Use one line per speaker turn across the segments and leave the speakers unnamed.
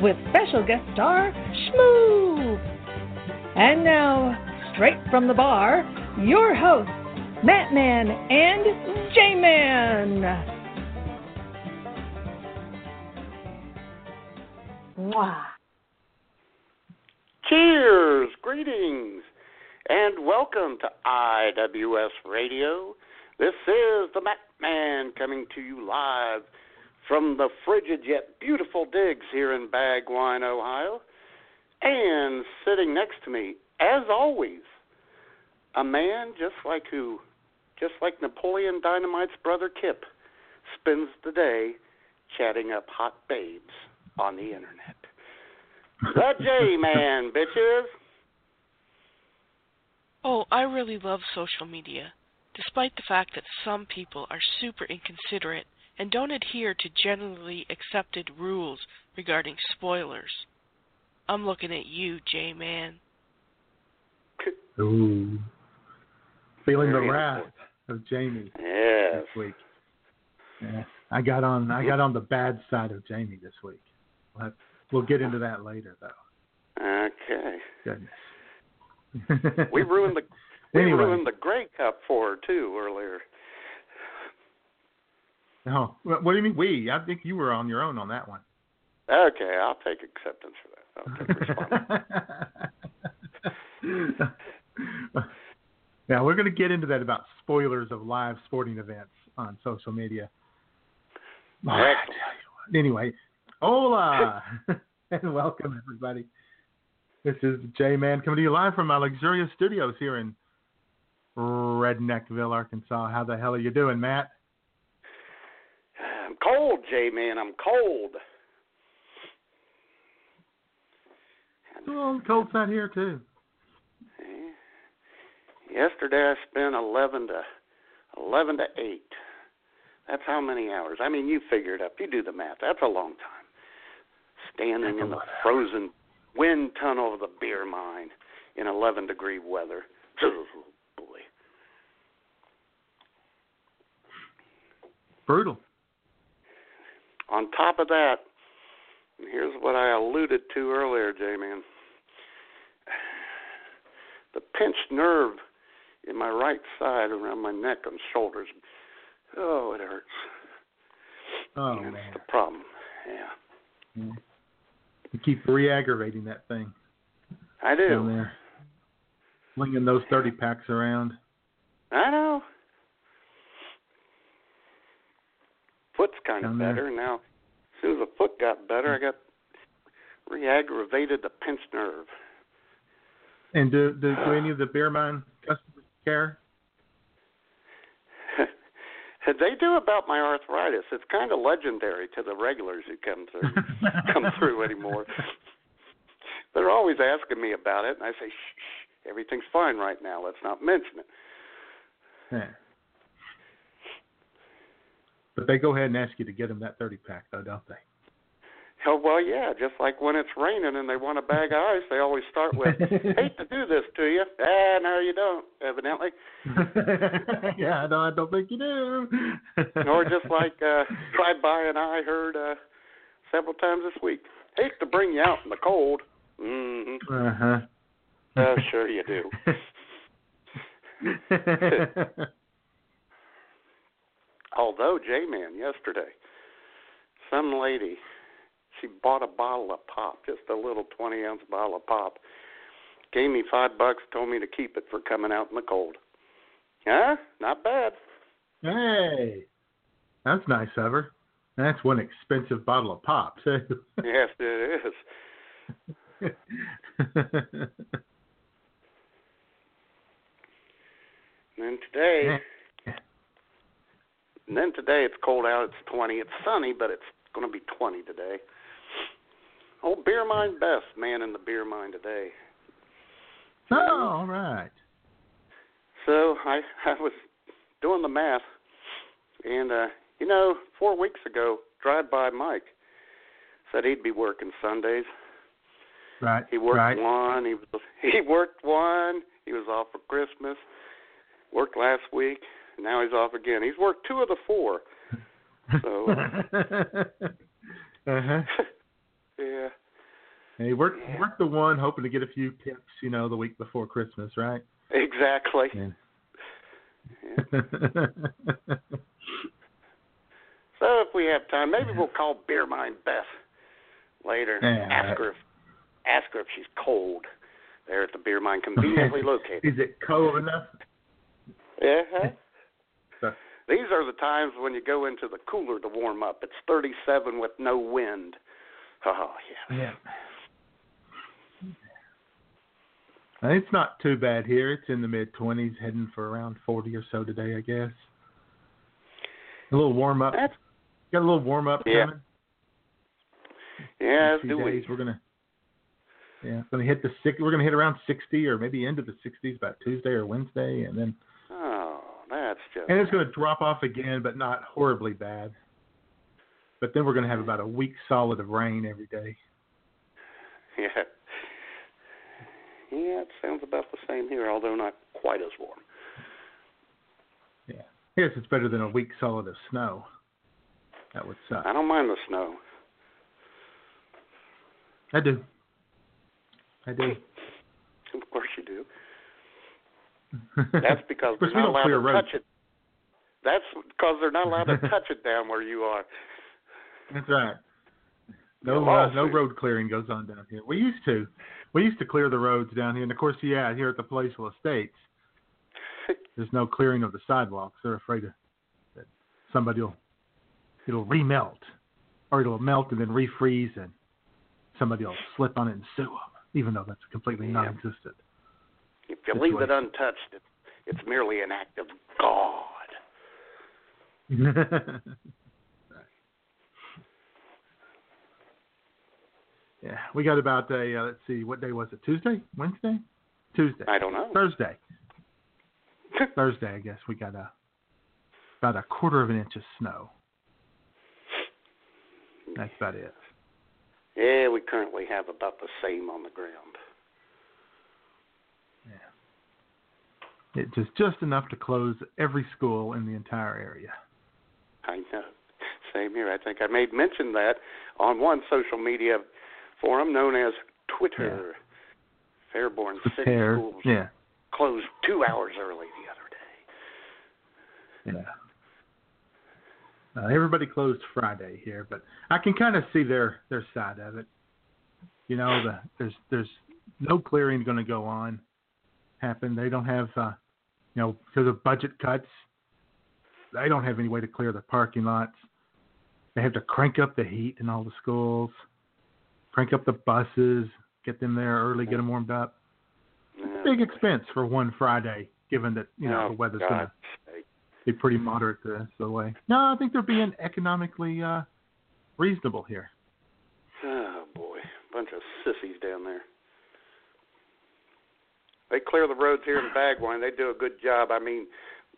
with special guest star Shmoo. And now, straight from the bar, your hosts, Matt Man and J Man.
Cheers, greetings, and welcome to IWS Radio. This is the Matt Man coming to you live from the frigid yet beautiful digs here in Bagwine, Ohio. And sitting next to me, as always, a man just like who, just like Napoleon Dynamite's brother Kip, spends the day chatting up hot babes on the internet. The J Man, bitches.
Oh, I really love social media, despite the fact that some people are super inconsiderate and don't adhere to generally accepted rules regarding spoilers. I'm looking at you, J Man.
Ooh. Feeling the
Very
wrath of Jamie
Yes.
this week. Yeah. I got on I got on the bad side of Jamie this week. We'll, we'll get into that later though.
Okay.
Goodness.
We ruined the we
Anyway.
ruined the Grey Cup for her too earlier.
Oh, what what do you mean we? I think you were on your own on that one.
Okay, I'll take acceptance for that. I'll take responsibility.
now we're going to get into that about spoilers of live sporting events on social media.
Excellent.
Anyway, hola and welcome everybody. This is J Man coming to you live from my luxurious studios here in Redneckville, Arkansas. How the hell are you doing, Matt?
I'm cold, J Man. I'm cold.
Well, cold's not here too.
Eh? Yesterday I spent eleven to eleven to eight. That's how many hours? I mean, you figure it up. You do the math. That's a long time. Standing in the frozen wind tunnel of the beer mine in eleven degree weather. Oh boy.
Brutal.
On top of that, and here's what I alluded to earlier, J Man. The pinched nerve in my right side around my neck and shoulders. Oh, it hurts.
Oh
That's
man,
the problem. Yeah.
you keep re-aggravating that thing
I
down
do.
there, flinging those thirty packs around.
I know. Foot's kind of
Down there.
better now. As soon as the foot got better, I got re-aggravated the pinched nerve.
And do, do, do any of the beer mine customers care?
they do about my arthritis. It's kind of legendary to the regulars who come through come through anymore. They're always asking me about it, and I say, shh, shh, everything's fine right now. Let's not mention it.
Yeah. But they go ahead and ask you to get them that thirty pack, though, don't they?
Oh well, yeah. Just like when it's raining and they want a bag of ice, they always start with, "Hate to do this to you." Ah, no, you don't. Evidently.
yeah, no, I don't think you do.
or just like uh, drive by and I heard uh, several times this week. Hate to bring you out in the cold. Mm-hmm.
Uh huh.
Oh, sure you do. Although J Man yesterday, some lady, she bought a bottle of pop, just a little twenty ounce bottle of pop. Gave me five bucks, told me to keep it for coming out in the cold. Huh? Not bad.
hey, that's nice of her. That's one expensive bottle of pop too.
Yes, it is. And then today, and then today it's cold out. It's 20. It's sunny, but it's going to be 20 today. Oh, Beer Mine Beth, man in the beer mind today.
Oh, all right.
So I I was doing the math, and uh, you know, four weeks ago, Drive By Mike said he'd be working Sundays.
Right.
He worked
right.
one. He was he worked one. He was off for Christmas. Worked last week. And now he's off again. He's worked two of the four. So
uh-huh.
yeah.
And he worked worked the one, hoping to get a few tips, you know, the week before Christmas, right?
Exactly.
Yeah.
Yeah. So if we have time, maybe we'll call Beer Mine Beth later.
Yeah.
Ask her if ask her if she's cold. There at the Beer Mine, conveniently located.
Is it cold enough?
Yeah.
So-
These are the times when you go into the cooler to warm up. It's 37 with no wind. Oh yeah.
Yeah. It's not too bad here. It's in the mid 20s, heading for around 40 or so today, I guess. A little warm up.
That's
Got a little warm up
Yeah.
coming.
yeah. Do
days,
we?
we're gonna. Yeah, gonna hit the six. We're gonna hit around 60 or maybe into the 60s about Tuesday or Wednesday, and then
that's just.
and it's gonna drop off again, but not horribly bad. But then we're gonna have about a week solid of rain every day.
Yeah. Yeah, it sounds about the same here, although not quite as warm.
Yeah, I guess it's better than a week solid of snow. That would suck.
I don't mind the snow.
I do. I do.
Of course you do. That's because they're
we
not
don't
allowed
clear
to
roads.
touch it. That's because they're not allowed to touch it down where you are.
That's right. No, uh, no road clearing goes on down here. We used to, we used to clear the roads down here, and of course, yeah, here at the Palatial Estates, there's no clearing of the sidewalks. They're afraid of, that somebody will, it'll remelt, or it'll melt and then refreeze, and somebody will slip on it and sue them, even though that's completely
Yeah.
non-existent.
If you leave it untouched, it, it's merely an act of God.
yeah, we got about a. Uh, let's see, what day was it? Tuesday, Wednesday, Tuesday,
I don't know.
Thursday. Thursday, I guess we got a about a quarter of an inch of snow. That's about it.
yeah, we currently have about the same on the ground.
It's just just enough to close every school in the entire area.
I know. Same here. I think I made mention that on one social media forum known as Twitter. Yeah. Fairborn City. Schools
Yeah,
closed two hours early the other day.
yeah. Uh, everybody closed Friday here, but I can kind of see their their side of it. You know, the there's there's no clearing going to go on happen. They don't have, uh, you know, because of budget cuts. They don't have any way to clear the parking lots. They have to crank up the heat in all the schools, crank up the buses, get them there early, get them warmed up. Big expense for one Friday, given that you know
Oh,
the weather's going to be pretty moderate the rest of the way. No, I think they're being economically uh, reasonable here.
Oh boy, bunch of sissies down there. They clear the roads here in Bagwine. They do a good job. I mean,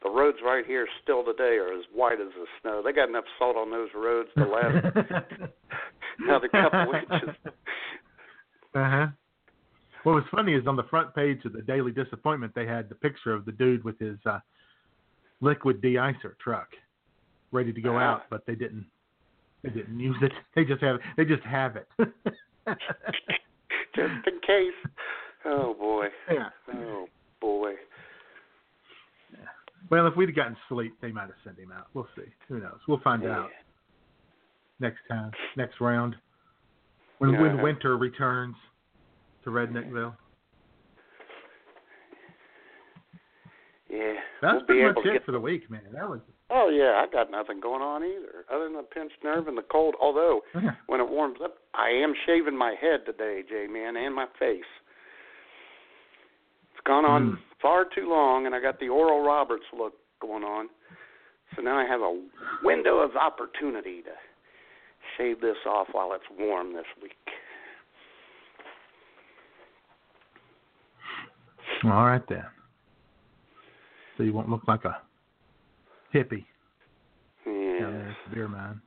the roads right here still today are as white as the snow. They got enough salt on those roads to last another couple inches.
Uh huh. What was funny is on the front page of the Daily Disappointment, they had the picture of the dude with his uh, liquid de-icer truck, ready to go
Ah.
out, but they didn't. They didn't use it. They just have. They just have it.
Just in case. Oh boy.
yeah.
Oh boy.
Well, if we'd have gotten sleep, they might have sent him out. We'll see. Who knows? We'll find out next time, next round, when when winter returns to Redneckville.
Yeah.
That's
we'll
pretty much it
get
for the week, man. That was.
Oh yeah, I got nothing going on either, other than a pinched nerve and the cold. Although
Yeah.
when it warms up, I am shaving my head today, J man, and my face gone on
mm.
far too long, and I got the Oral Roberts look going on. So now I have a window of opportunity to shave this off while it's warm this week.
All right then. So you won't look like a hippie.
Yeah.
Beer man.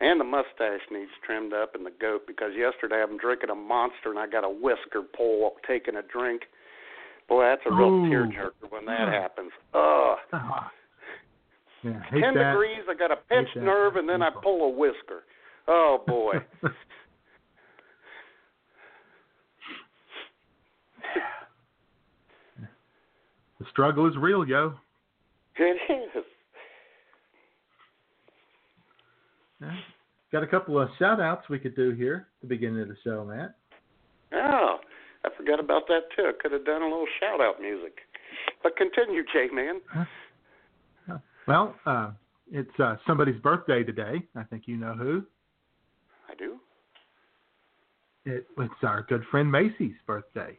And the mustache needs trimmed up and the goat because yesterday I'm drinking a monster and I got a whisker pole taking a drink Boy, that's a real
Ooh.
tearjerker when that happens. Ugh.
Ah. Yeah,
Ten
that.
degrees, I got a pinched nerve, and then I pull a whisker. Oh boy.
the struggle is real, yo.
it is.
Yeah. Got a couple of shout outs we could do here at the beginning of the show, Matt.
Oh, I forgot about that too. I could have done a little shout out music. But continue, J Man.
Well, uh, it's uh, somebody's birthday today. I think you know who.
I do.
It, it's our good friend Macy's birthday.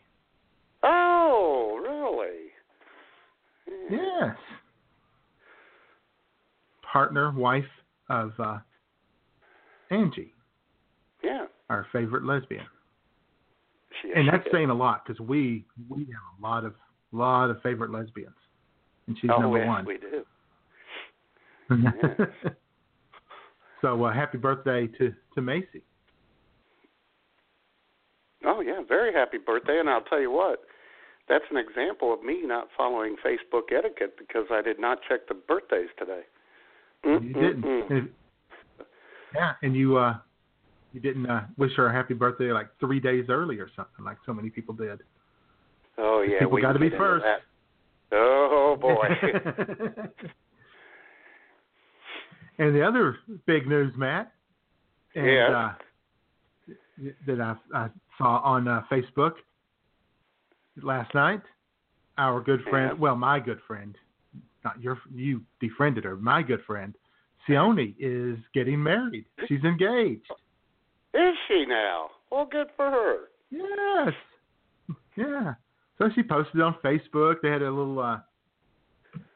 Oh, really? Yeah.
Yes. Partner, wife of uh, Angie,
Yeah.
our favorite lesbian.
She,
And that's saying a lot because we we have a lot of lot of favorite lesbians, and she's
oh,
number
yes,
one.
we do.
so uh, happy birthday to to Macy.
Oh yeah, very happy birthday! And I'll tell you what, that's an example of me not following Facebook etiquette because I did not check the birthdays today.
You didn't. And if- yeah, and you uh you didn't uh, wish her a happy birthday like three days early or something like so many people did.
Oh yeah,
people
we
got to be first.
Oh boy.
and the other big news, Matt, and
Yeah.
uh, that I, I saw on uh, Facebook last night, our good friend,
Yeah.
well, my good friend, not your, you befriended her, my good friend, Sione is getting married. She's engaged.
Is she now? Well, good for her.
Yes. Yeah. So she posted on Facebook. They had a little. uh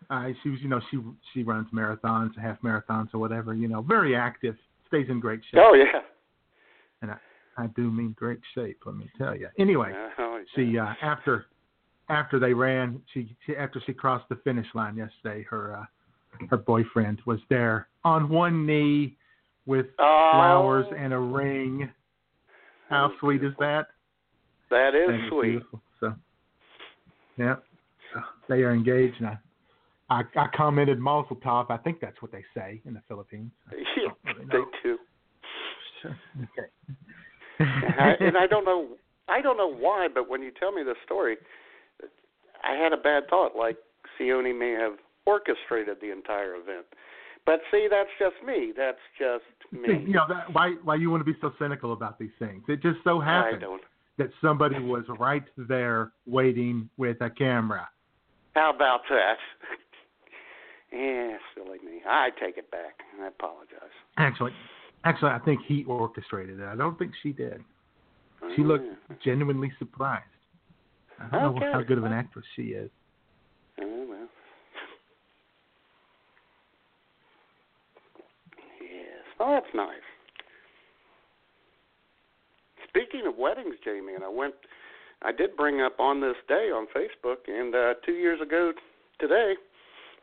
uh, she was, you know, she she runs marathons, half marathons, or whatever. You know, very active, stays in great shape,
Oh yeah.
and I, I do mean great shape. Let me tell you. Anyway,
Oh, yeah.
she uh, after after they ran, she, she after she crossed the finish line yesterday, her uh, her boyfriend was there on one knee with
oh,
flowers and a ring. How sweet is that?
That is
That
sweet.
beautiful. So, yeah, So, they are engaged. And I, I, I commented Mazel Tov. I think that's what they say in the Philippines.
Yeah,
really
they do.
Okay.
And I, and I don't know. I don't know why, but when you tell me the story, I had a bad thought. Like Sione may have orchestrated the entire event. But see, that's just me. That's just me.
you know that, why why you want to be so cynical about these things? It just so happened that somebody was right there waiting with a camera.
How about that? yeah, silly me. I take it back. I apologize.
Actually, actually, I think he orchestrated it. I don't think she did. She looked
Oh,
genuinely surprised. I don't know how good of an actress she is.
Oh, well. Yes. Oh, that's nice. Speaking of weddings, Jamie, and I went, I did bring up on this day on Facebook, and uh, two years ago today,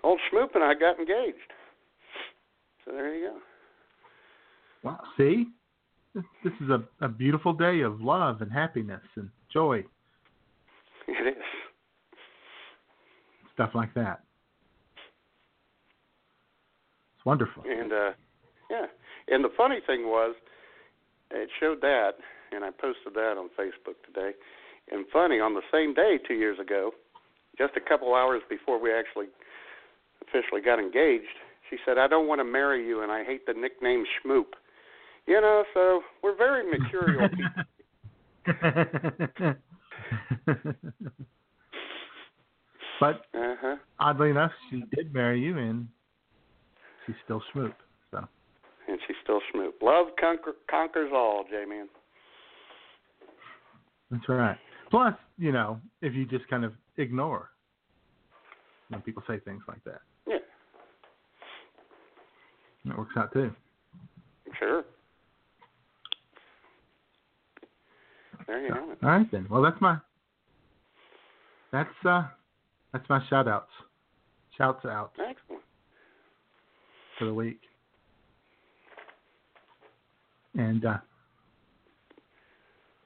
old Schmoop and I got engaged. So there you go.
Wow. See, this, this is a, a beautiful day of love and happiness and joy,
It is.
stuff like that. It's wonderful.
And uh yeah. And the funny thing was it showed that and I posted that on Facebook today. And funny, on the same day two years ago, just a couple hours before we actually officially got engaged, she said, I don't want to marry you and I hate the nickname Schmoop. You know, so we're very mercurial people.
but
Uh huh.
oddly enough, she did marry you, and she's still Schmoop.
And she's still Schmoop. Love conquer, conquers all, J Man.
that's right. Plus, you know, if you just kind of ignore when people say things like that,
Yeah,
it works out too.
sure. There you it.
All right then. Well, that's my that's uh, that's my shout outs. Shouts out
Excellent.
for the week. And uh,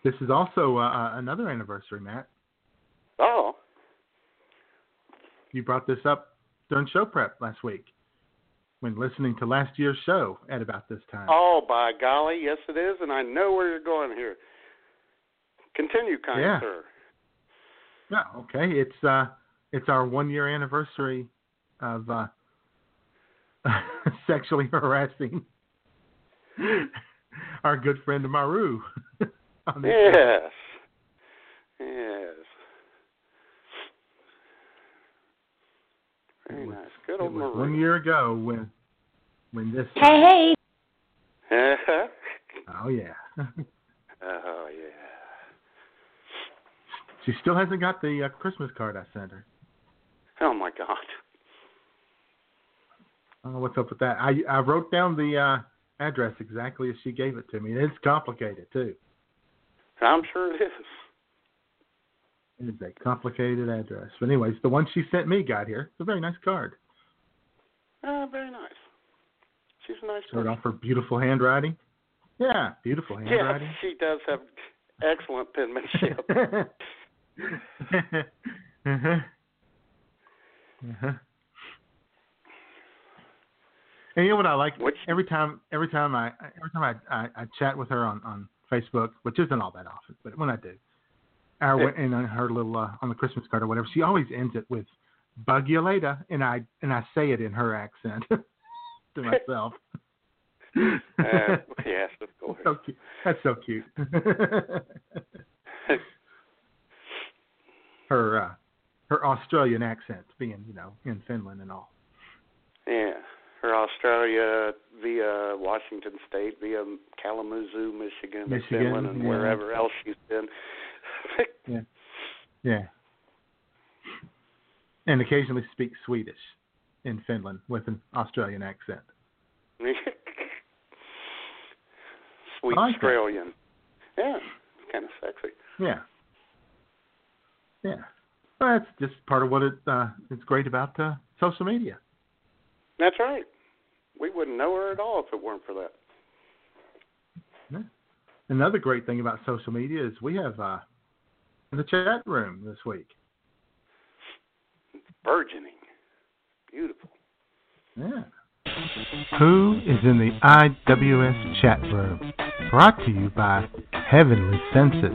this is also uh, uh, another anniversary, Matt.
Oh,
You brought this up during show prep last week when listening to last year's show at about this time.
oh, by golly, yes it is, and I know where you're going here. Continue, kind
Yeah.
sir.
Yeah, okay. It's uh it's our one year anniversary of uh sexually harassing our good friend Maru. on the show.
Yes. Yes. Very
was-
nice. Good old
was
Marie.
one year ago when when this
Hey, hey.
Oh yeah.
oh yeah.
she still hasn't got the uh, Christmas card I sent her.
Oh my God.
I don't know what's up with that. I I wrote down the uh address exactly as she gave it to me. It's complicated too.
I'm sure it is.
It is a complicated address. But anyways, the one she sent me got here. It's a very nice card.
Uh, very nice. She's a nice person.
off her beautiful handwriting. Yeah, beautiful handwriting.
she does have excellent penmanship.
uh-huh. Uh-huh. And you know what I like?
Which-
every time, every time I, every time I, I, I chat with her on, on Facebook, which isn't all that often, but when I do, when, and on her little uh, on the Christmas card or whatever, she always ends it with "bug you later," and I and I say it in her accent to myself.
uh, yes, of course.
so cute. That's so cute. her uh, her Australian accent, being you know in Finland and all.
Yeah, her Australia via Washington State, via Kalamazoo, Michigan,
Michigan,
Finland, and
yeah.
wherever else she's been.
Yeah. Yeah. And occasionally speaks Swedish in Finland with an Australian accent.
Sweet
like that.
Australian. Yeah, kind of sexy.
Yeah. Yeah. Well, that's just part of what it uh, it's great about uh, social media.
That's right. We wouldn't know her at all if it weren't for that.
Another great thing about social media is we have uh, the chat room this week.
Burgeoning. Beautiful.
Yeah. Who is in the IWS chat room? Brought to you by Heavenly Senses.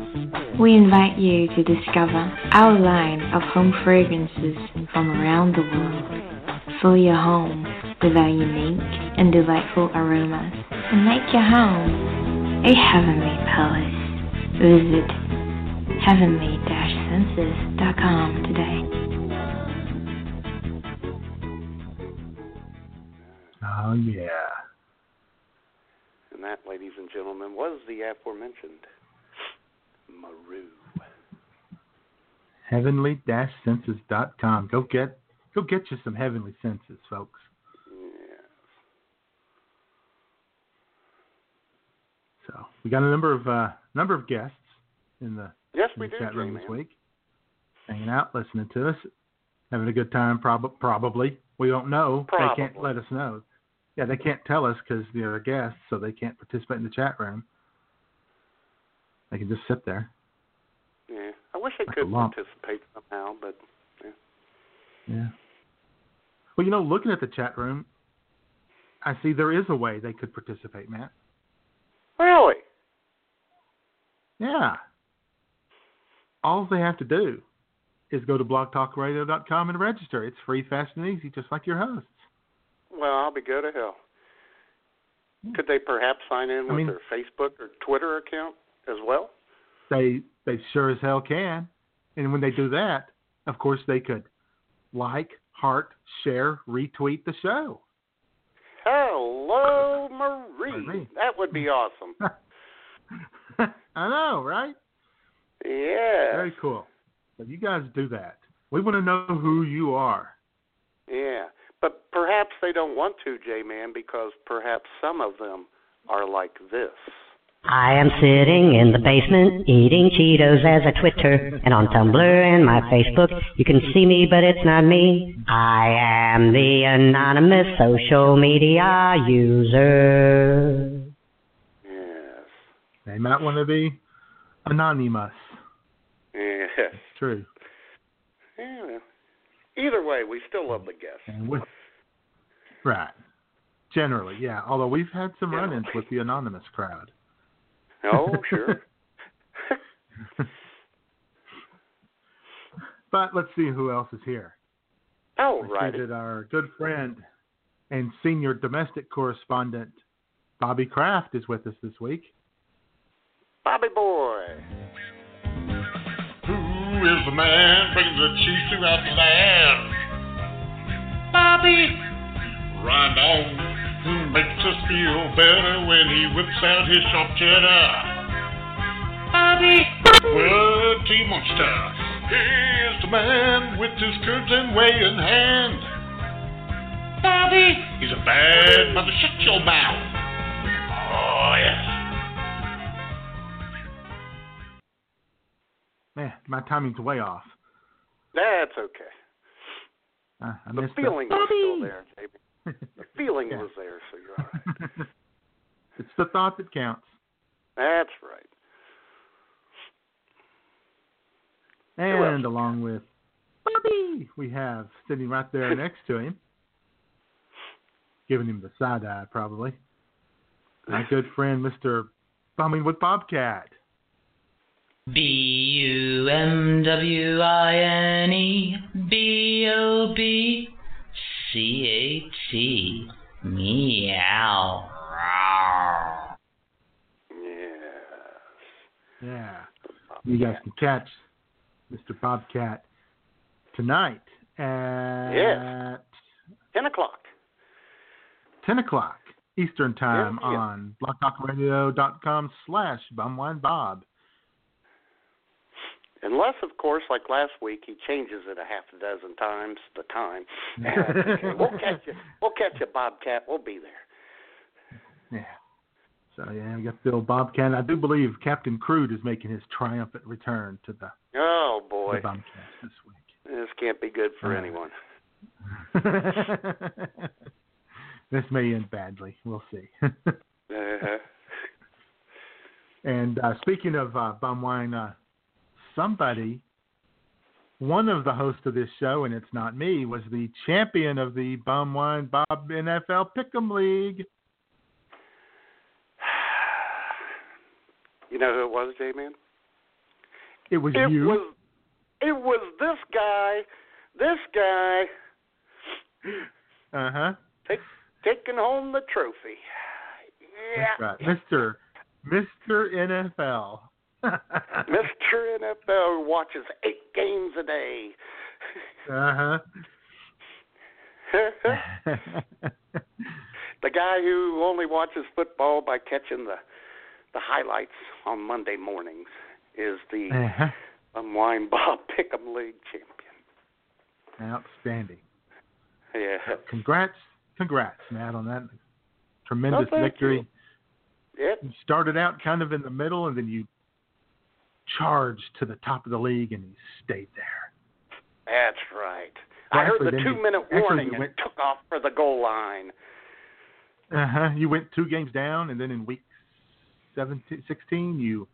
We invite you to discover our line of home fragrances from around the world. Fill your home with our unique and delightful aromas and make your home a heavenly palace. Visit heavenly-senses.com today.
Oh yeah.
And that, ladies and gentlemen, was the aforementioned Maru.
Heavenly-senses.com. Go get go get you some heavenly senses, folks.
Yes.
So we got a number of uh, number of guests in the,
Yes,
in
we
the
do,
chat room this week, hanging out, listening to us, having a good time. Prob- probably we don't know. They can't let us know. Yeah, they can't tell us because they're guests, so they can't participate in the chat room. They can just sit there.
Yeah. I wish I
Like
could participate somehow, but
Yeah. Well, you know, looking at the chat room, I see there is a way they could participate, Matt.
really,
Yeah. All they have to do is go to blogtalkradio.com and register. It's free, fast, and easy, just like your hosts.
Well, I'll be good to hell. Hmm. Could they perhaps sign in with
mean-
their Facebook or Twitter account as well?
They they sure as hell can. And when they do that, of course, they could like, heart, share, retweet the show.
Hello,
Pardon
Marie. That would be hmm. awesome.
I know, right?
Yeah.
Very cool. So you guys do that. We want to know who you are.
Yeah. But perhaps they don't want to, J Man, because perhaps some of them are like this.
I am sitting in the basement eating Cheetos as I Twitter and on Tumblr and my Facebook. You can see me, but it's not me. I am the anonymous social media user.
Yes.
They might want to be anonymous.
Yes.
It's true.
Either way, we still love the guests.
With right, generally, yeah. Although we've had some
Generally.
run-ins with the anonymous crowd.
Oh, sure.
But let's see who else is here.
Oh, right.
that our good friend and senior domestic correspondent Bobby Kraft is with us this week.
Bobby Boy.
Is the man bringing the cheese throughout the land? Bobby! Right on. Who makes us feel better when he whips out his sharp cheddar? Bobby! Well, T-Monster. Here's the man with his curves and way in hand. Bobby! He's a bad mother. Shut your mouth. Oh, yes.
Man, my timing's way off.
That's okay.
Uh,
The feeling
the
was still there, Jamie. The feeling
Yeah.
was there, so you're all right.
it's the thought that counts.
That's right.
And
else?
along with Bobby, we have sitting right there next to him, giving him the side eye probably. My good friend, Mr. Bumwine Bobcat.
B U M W I N E B O B C A T meow.
Yes.
Yeah. You guys can catch Mr. Bobcat tonight at
Yes. Ten o'clock.
10 o'clock Eastern Time
Yeah, yeah.
on blogtalkradio.com slash bumwinebob.
Unless, of course, like last week, he changes it a half a dozen times the time. Okay, we'll catch you. We'll catch you, Bobcat. We'll be there.
Yeah. So, yeah, we got the old Bobcat. I do believe Captain Crude is making his triumphant return to the,
Oh
the
boy,
Bobcat this week.
this can't be good for
Uh,
anyone.
this may end badly. We'll see.
Uh-huh.
And uh, speaking of uh, bum wine, uh, somebody, one of the hosts of this show, and it's not me, was the champion of the bum wine Bob NFL Pick'em League.
You know who it was, J-Man?
It was
It
you.
was. It was this guy. This guy
Uh huh.
take, taking home the trophy. Yeah,
right, Mister Mister NFL.
Mr. NFL watches eight games a day.
Uh huh.
the guy who only watches football by catching the the highlights on Monday mornings is the
uh-huh.
Bumwine Bob Pick'em League champion.
Outstanding.
Yeah.
Congrats, congrats, Matt, on that tremendous
thank
victory.
Yep.
You started out kind of in the middle, and then you charged to the top of the league, and you stayed there.
That's right. I heard the two minute warning and
went-
took off for the goal line.
Uh huh. You went two games down, and then in week 17, 16, you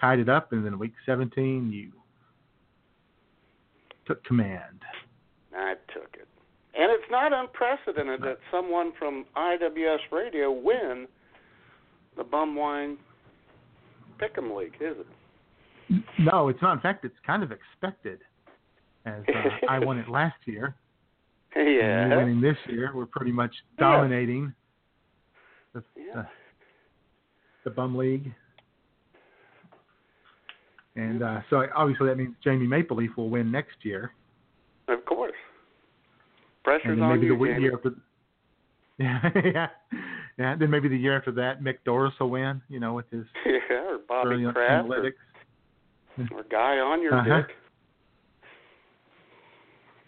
tied it up, and then in week 17, you took command.
I took it. And it's not unprecedented that someone from IWS Radio win the Bumwine Pick'em League, is it?
No, it's not. In fact, it's kind of expected, as uh, I won it last year.
Yeah.
winning this year. We're pretty much
Yeah.
dominating the,
Yeah.
the, the bum league. And uh, so obviously that means Jamie Maple Leaf will win next year.
Of course. Pressure's on
maybe
you,
the
Jamie.
after. Yeah, yeah, yeah. Then maybe the year after that, Mick Doris will win. You know, with his
Yeah, or Bobby Kraft
analytics.
or guy on your
Uh-huh.
dick.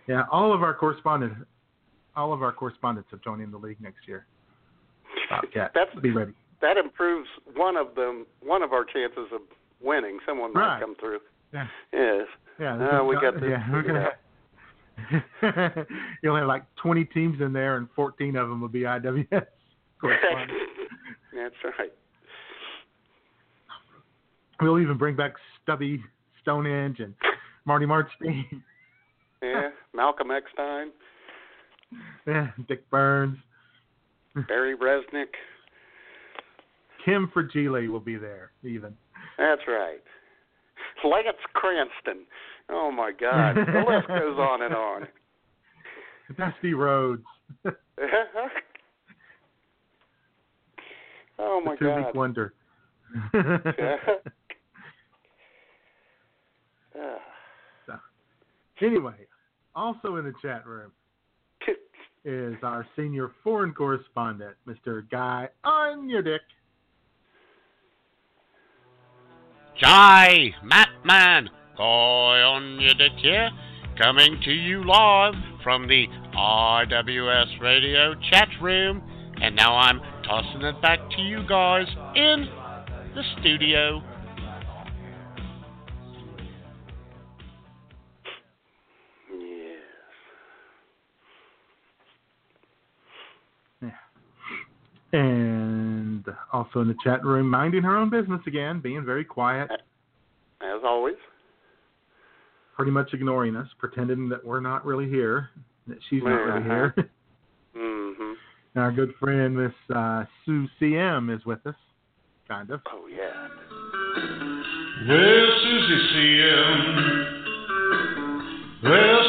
Yeah, all of our correspondents, all of our correspondents have joined in the league next year. Bobcat,
That's
be ready.
that improves one of them, one of our chances of winning. Someone might
Right.
come through.
Yeah.
Yes.
Yeah,
Uh, we got this.
Yeah, we're gonna. You'll have like 20 teams in there, and 14 of them will be IWS.
That's right.
we'll even bring back Stubby Stonehenge and Marty Marchstein,
Yeah. Malcolm Eckstein,
yeah, Dick Burns,
Barry Resnick.
Kim Fragile will be there even.
That's right. Lance Cranston. Oh my God. The list goes on and on.
Dusty Rhodes,
oh my
the
God.
wonder.
Ah.
anyway, also in the chat room is our senior foreign correspondent, Mr. Guy on your dick.
Jai, Matman, Guy on your dick here, coming to you live from the IWS Radio chat room. And now I'm tossing it back to you guys in the studio.
And also in the chat room, minding her own business again, being very quiet,
As always.
pretty much ignoring us, pretending that we're not really here, that she's not really
Uh-huh.
here.
Mhm.
Our good friend Miss uh, Sue CM is with us, kind of.
Oh yeah.
Well, Susie CM. Well,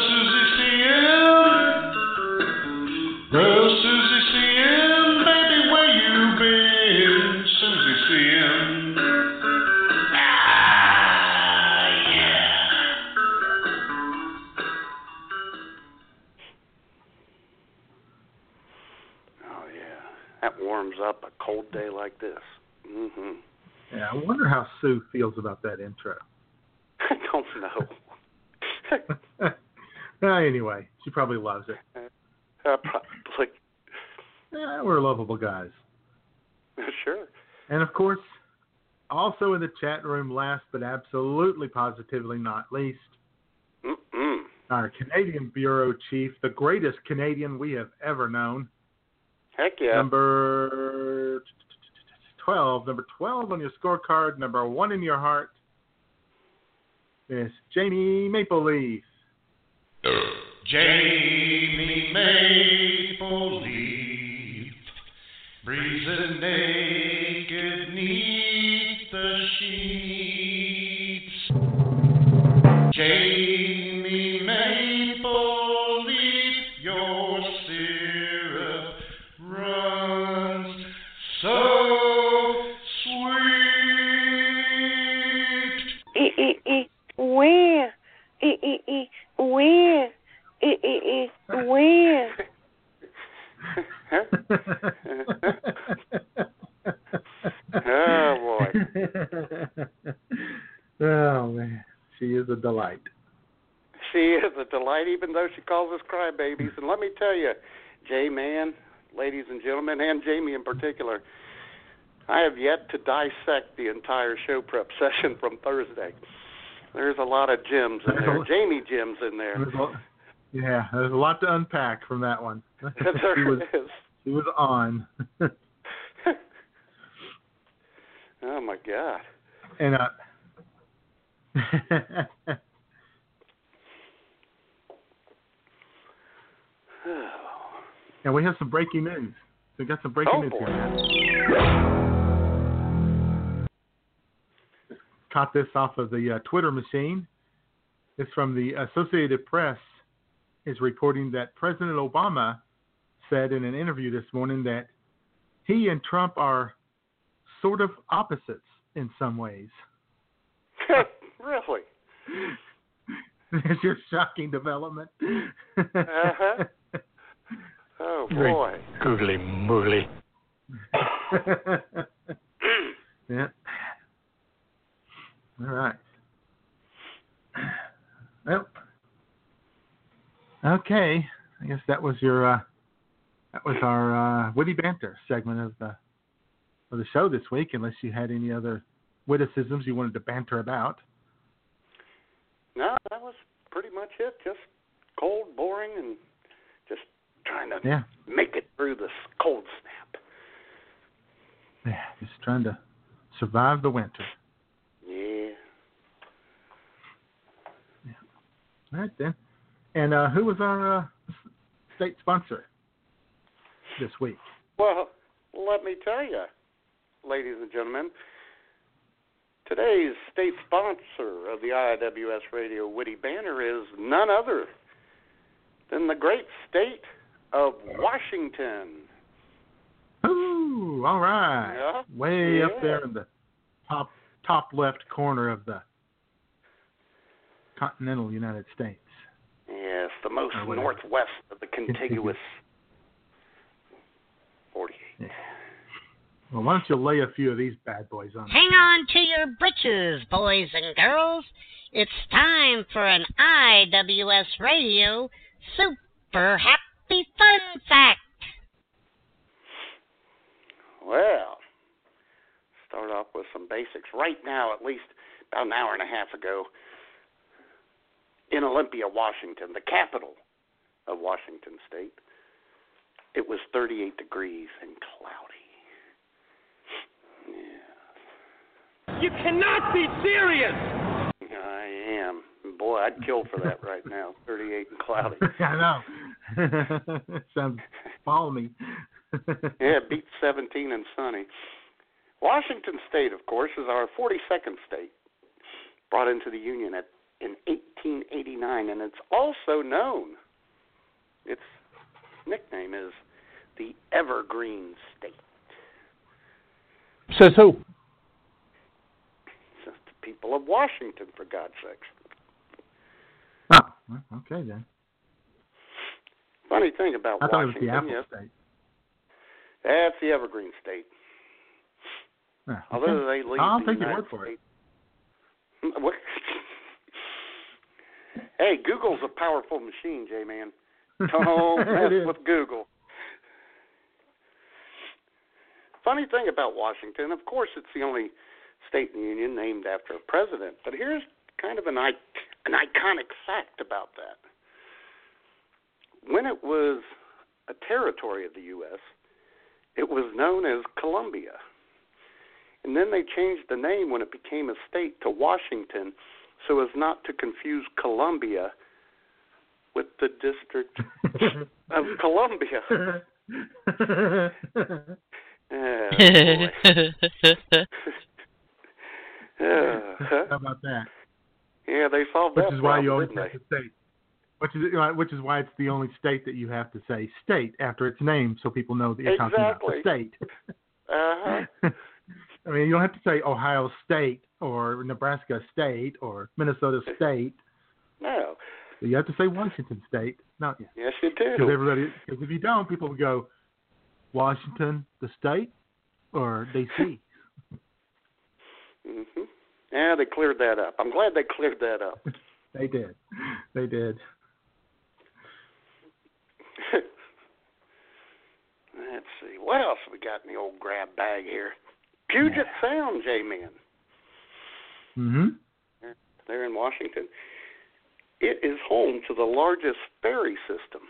cold day like this. Mm-hmm.
Yeah, I wonder how Sue feels about that intro.
I don't know.
Uh, anyway, she probably loves it.
Uh, probably.
Yeah, we're lovable guys.
Sure.
And of course, also in the chat room, last but absolutely positively not least,
Mm-mm.
our Canadian Bureau Chief, the greatest Canadian we have ever known.
Heck yeah.
Number 12, number 12 on your scorecard, number one in your heart is Jamie Maple Leaf.
Jamie Maple Leaf, breezing naked neath the sheets.
Where
Oh boy.
oh man, she is a delight.
She is a delight, even though she calls us crybabies. And let me tell you, J Man, ladies and gentlemen, and Jamie in particular, I have yet to dissect the entire show prep session from Thursday. There's a lot of gems in there, Jamie gems in there.
There's a- yeah, there's a lot to unpack from that one.
there
she was
is.
she was on.
Oh my God.
and uh and we have some breaking news. We got some breaking
Oh,
news
boy.
here. Caught this off of the uh, Twitter machine. It's from the Associated Press. Is reporting that President Obama said in an interview this morning that he and Trump are sort of opposites in some ways.
really?
There's your shocking development.
Uh-huh. Oh boy.
Googly moogly.
yeah. All right. Well. Okay. I guess that was your uh, that was our uh, witty banter segment of the of the show this week, unless you had any other witticisms you wanted to banter about.
No, that was pretty much it. Just cold, boring, and just trying to
Yeah,
make it through this cold snap.
yeah, just trying to survive the winter.
Yeah.
All right then. And uh, who was our uh, state sponsor this week?
Well, let me tell you, ladies and gentlemen, today's state sponsor of the IWS Radio Witty Banner is none other than the great state of Washington.
Ooh, all right.
Yeah.
Way
Yeah.
up there in the top top left corner of the continental United States.
Yes, the most oh,
Or whatever.
northwest of the contiguous 48.
Well, why don't you lay a few of these bad boys on?
Hang on to your britches, boys and girls. It's time for an IWS Radio Super Happy Fun Fact.
Well, start off with some basics. Right now, at least about an hour and a half ago, in Olympia, Washington, the capital of Washington State, it was 38 degrees and cloudy.
You cannot be serious!
I am. Boy, I'd kill for that right now. 38 and cloudy.
I know. Sounds balmy.
Yeah, it beats 17 and sunny. Washington State, of course, is our 42nd state, brought into the Union at, in 1889, and it's also known, its nickname is the Evergreen State.
Says who?
It's the people of Washington, for God's sakes.
Ah, well, okay then.
Funny thing about
I thought it was the Apple State.
that's the Evergreen State.
Yeah,
Although
okay.
they lead
I'll
the
take your word for it.
What? Hey, Google's a powerful machine, J man. Don't mess with Google. Funny thing about Washington, of course, it's the only state in the union named after a president. But here's kind of an i- an iconic fact about that. When it was a territory of the U.S., it was known as Columbia. And then they changed the name when it became a state to Washington so as not to confuse Columbia with the District of Columbia. Oh. Uh,
How about that?
yeah, they solved
Which
that
is why you always have to say. Which is uh, which is why it's the only state that you have to say state after its name, so people know that you're talking about the
Exactly.
state.
Uh-huh.
I mean, you don't have to say Ohio State or Nebraska State or Minnesota State.
No.
You have to say Washington State. No, yeah.
Yes, you
Because
do.
everybody, because if you don't, people will go Washington, the state, or D.C.
hmm Yeah, they cleared that up. I'm glad they cleared that up.
They did. They did.
Let's see. What else we got in the old grab bag here? Puget Sound, J-Man.
Mm-hmm.
there in Washington. It is home to the largest ferry system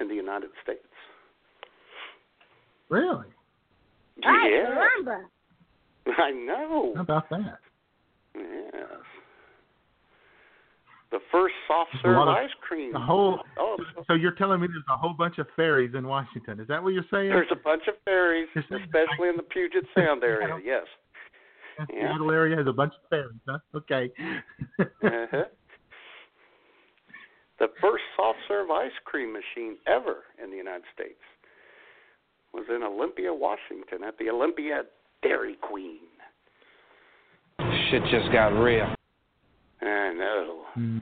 in the United States.
Really?
yeah, I know.
How about that?
Yes. The first soft serve ice cream.
The whole.
Oh,
So you're telling me there's a whole bunch of ferries in Washington? Is that what you're saying?
there's a bunch of ferries, especially in the Puget Sound area. Yes.
The
yeah.
Seattle area has a bunch of ferries, huh? Okay.
Uh-huh. The first soft serve ice cream machine ever in the United States was in Olympia, Washington, at the Olympia Dairy Queen.
Shit just got real.
I know.
Mm,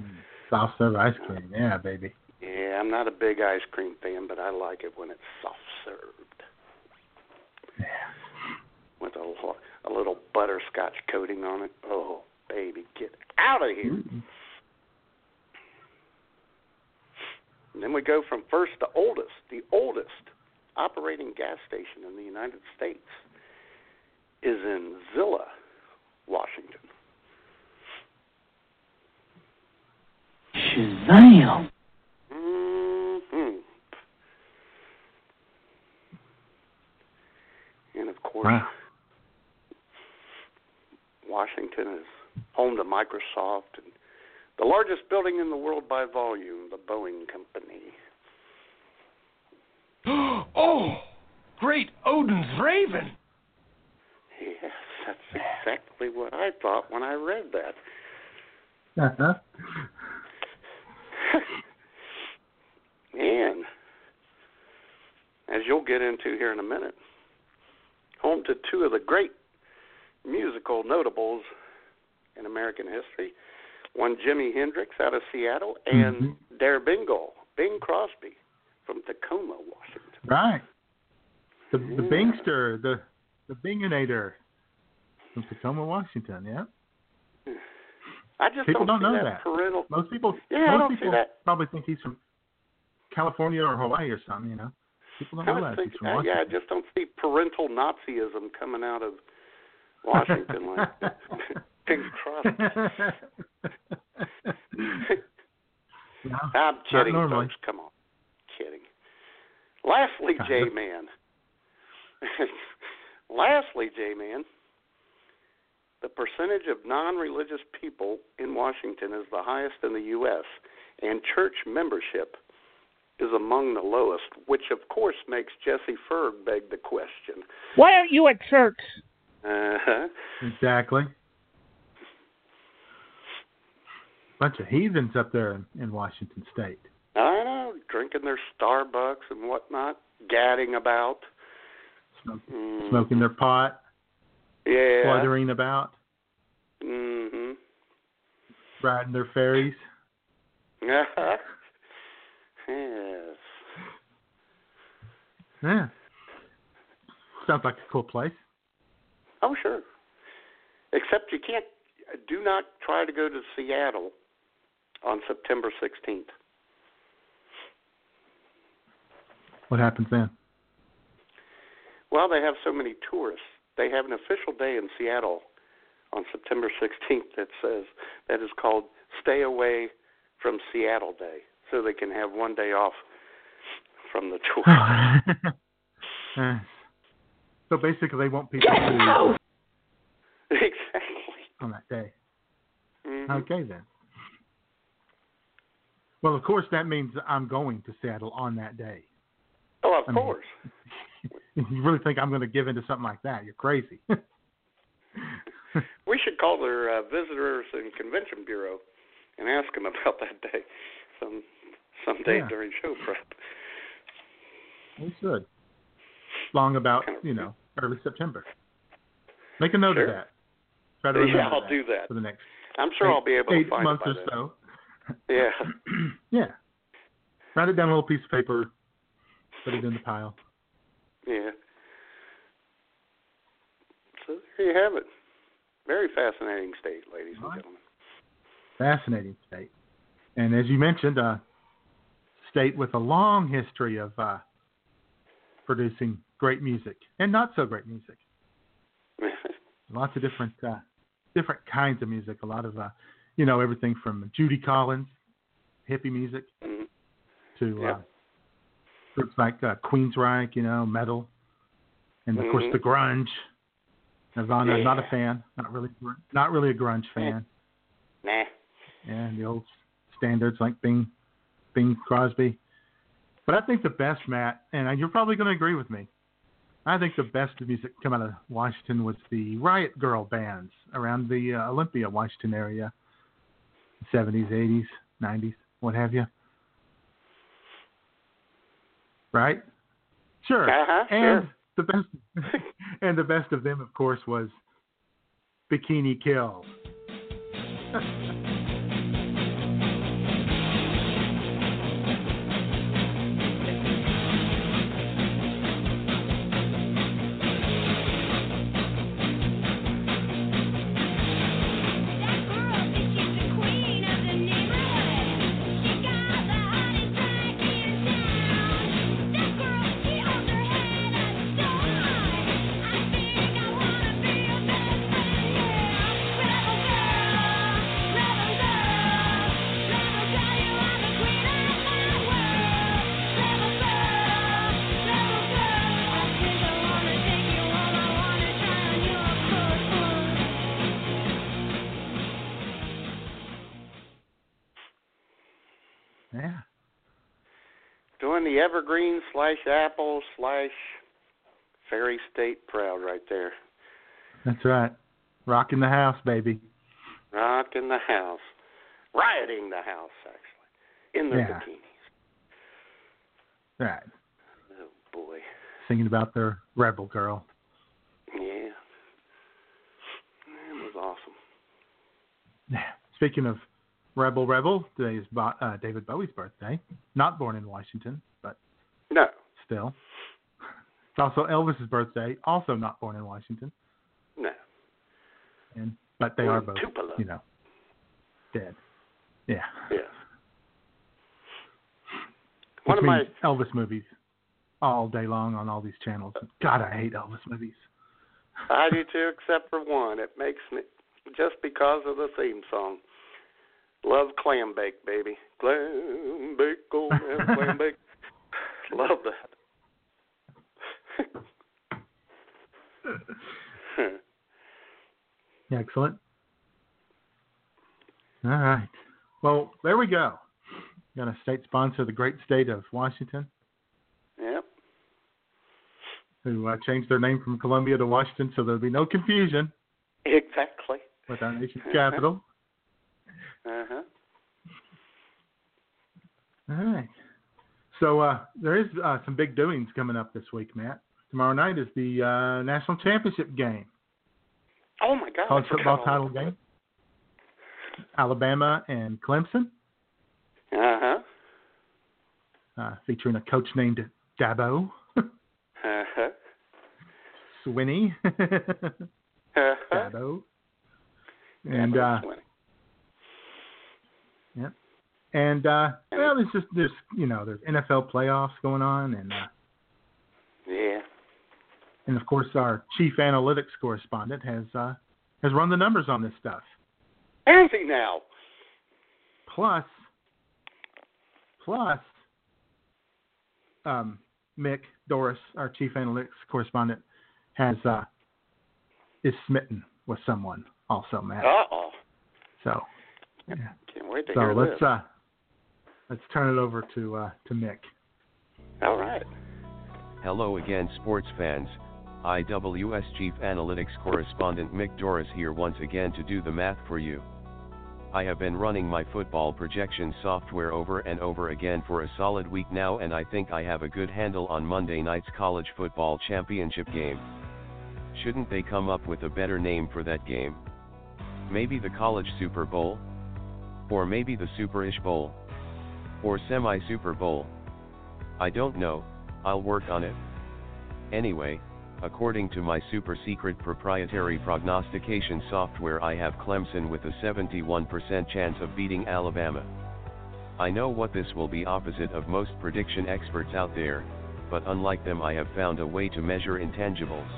soft serve ice cream, yeah, baby.
Yeah, I'm not a big ice cream fan, but I like it when it's soft served with a, lo- a little butterscotch coating on it. Oh, baby, get out of here. And then we go from first to oldest, the oldest operating gas station in the United States. is in Zillah, Washington.
Shazam!
hmm And of course,
Wow.
Washington is home to Microsoft and the largest building in the world by volume, the Boeing Company.
oh, great Odin's Raven.
Yes, that's exactly what I thought when I read that.
Uh-huh.
And as you'll get into here in a minute, home to two of the great musical notables in American history. One Jimi Hendrix out of Seattle and
Mm-hmm.
Der Bingle, Bing Crosby from Tacoma, Washington.
Right. The the Bingster, the the Binginator from Tacoma, Washington. Yeah.
I just
People
don't,
don't
see
know
that, parental.
Most people.
Yeah,
most people
that.
probably think he's from California or Hawaii or something. You know. People don't
I
know that
think,
he's from
uh, yeah, I just don't see parental Nazism coming out of Washington like Bing Crosby.
no,
I'm kidding, folks. Come on, kidding. Lastly,
Kind
J. Man. Lastly, J Man. The percentage of non-religious people in Washington is the highest in the U.S., and church membership is among the lowest, which of course makes Jesse Ferg beg the question.
Why aren't you at church?
Uh-huh.
Exactly. Bunch of heathens up there in, in Washington State.
I know, drinking their Starbucks and whatnot, gadding about.
Smoke,
Mm.
Smoking their pot,
Yeah.
fluttering about,
Mm-hmm.
riding their ferries.
yes.
Yeah. Sounds like a cool place.
Oh, sure. Except you can't. Do not try to go to Seattle on September 16th.
What happens then?
Well, they have so many tourists. They have an official day in Seattle on September 16th that says that is called Stay Away from Seattle Day, so they can have one day off from the tour.
Uh, So basically, they want people to
exactly.
on that day.
Mhm.
Okay then. Well, of course, that means I'm going to Seattle on that day.
Oh, of
I mean-
course.
You really think I'm going to give into something like that? You're crazy.
We should call their uh, visitors and convention bureau and ask them about that day some someday
Yeah.
during show prep.
we should. Long about you know early September. Make a note
Sure.
of that. Try to
Yeah,
remember
I'll
that
do that.
for the next.
I'm sure
eight,
I'll be able
eight
to find
months
it
or
by
so.
Yeah.
yeah. Write it down on a little piece of paper. Put it in the pile.
Yeah. So there you have it. Very fascinating state, ladies and gentlemen.
Fascinating state. And as you mentioned, a state with a long history of uh, producing great music and not so great music. Lots of different uh, different kinds of music. A lot of uh, you know everything from Judy Collins, hippie music,
Mhm.
to
Yeah.
uh, groups like uh, Queensryche, you know, metal, and of course
Mhm.
the grunge. Nirvana,
Yeah.
not a fan, not really, not really a grunge fan.
Nah.
and the old standards like Bing, Bing Crosby. But I think the best, Matt, and you're probably going to agree with me. I think the best music come out of Washington was the Riot Grrrl bands around the uh, Olympia, Washington area, 70s, 80s, 90s, what have you. Right? Sure.
Uh-huh,
and
sure.
the best, and the best of them, of course, was Bikini Kill.
Evergreen slash Apple slash Fairy State proud right there.
That's right. Rocking the house, baby.
Rocking the house. Rioting the house, actually. In their
Yeah.
bikinis.
Right.
Oh, boy.
Singing about their rebel girl.
Yeah. It was awesome.
Yeah. Speaking of rebel, rebel, today is Bo- uh, David Bowie's birthday. Not born in Washington, but
No.
still. It's also Elvis's birthday. Also not born in Washington,
No.
and but they are both,
Tupelo.
you know, dead. Yeah.
Yeah.
Which
One of my
Elvis movies all day long on all these channels. God, I hate Elvis movies.
I do too, except for one. It makes me just because of the theme song. Love Clambake, baby. Clambake, oh man, Clambake. Love that.
Excellent. All right. Well, there we go. Got a state sponsor, the great state of Washington,
yep.
who uh, changed their name from Columbia to Washington, so there'll be no confusion
Exactly.
with our nation's capital.
Uh huh.
All right. So uh, there is uh, some big doings coming up this week, Matt. Tomorrow night is the uh, national championship game,
Oh my God.
College football
all
title game. Alabama and Clemson.
Uh huh.
uh, featuring a coach named Dabo
Uh huh.
Swinney.
Uh huh.
Dabo. And uh. And uh well there's just there's you know, there's NFL playoffs going on and uh
Yeah.
and of course our chief analytics correspondent has uh has run the numbers on this stuff.
Has he now?
Plus plus um Mick Doris, our chief analytics correspondent, has uh is smitten with someone also, Matt.
Uh oh.
So yeah.
Can't wait to
So
hear
let's
this.
uh let's turn it over to uh to Mick.
All right.
Hello again, sports fans. IWS Chief Analytics Correspondent Mick Doris here once again to do the math for you. I have been running my football projection software over and over again for a solid week now, and I think I have a good handle on Monday night's college football championship game. Shouldn't they come up with a better name for that game? Maybe the College Super Bowl? Or maybe the Superish Bowl? Or Semi Super Bowl? I don't know, I'll work on it. Anyway, according to my super secret proprietary prognostication software, I have Clemson with a 71% chance of beating Alabama. I know what this will be opposite of most prediction experts out there, but unlike them, I have found a way to measure intangibles.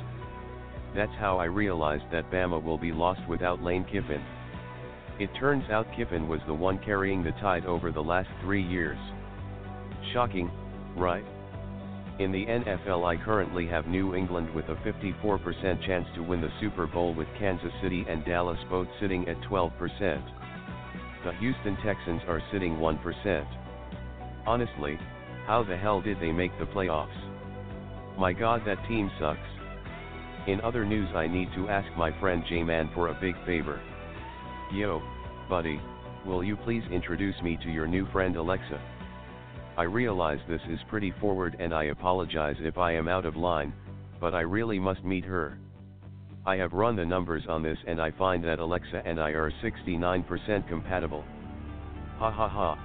That's how I realized that Bama will be lost without Lane Kiffin. It turns out Kiffin was the one carrying the tide over the last three years. Shocking, right? In the NFL, I currently have New England with a 54% chance to win the Super Bowl, with Kansas City and Dallas both sitting at 12%. The Houston Texans are sitting 1%. Honestly, how the hell did they make the playoffs? My god, that team sucks. In other news, I need to ask my friend J Man for a big favor. Yo, buddy, will you please introduce me to your new friend Alexa? I realize this is pretty forward and I apologize if I am out of line, but I really must meet her. I have run the numbers on this and I find that Alexa and I are 69% compatible. Ha ha ha.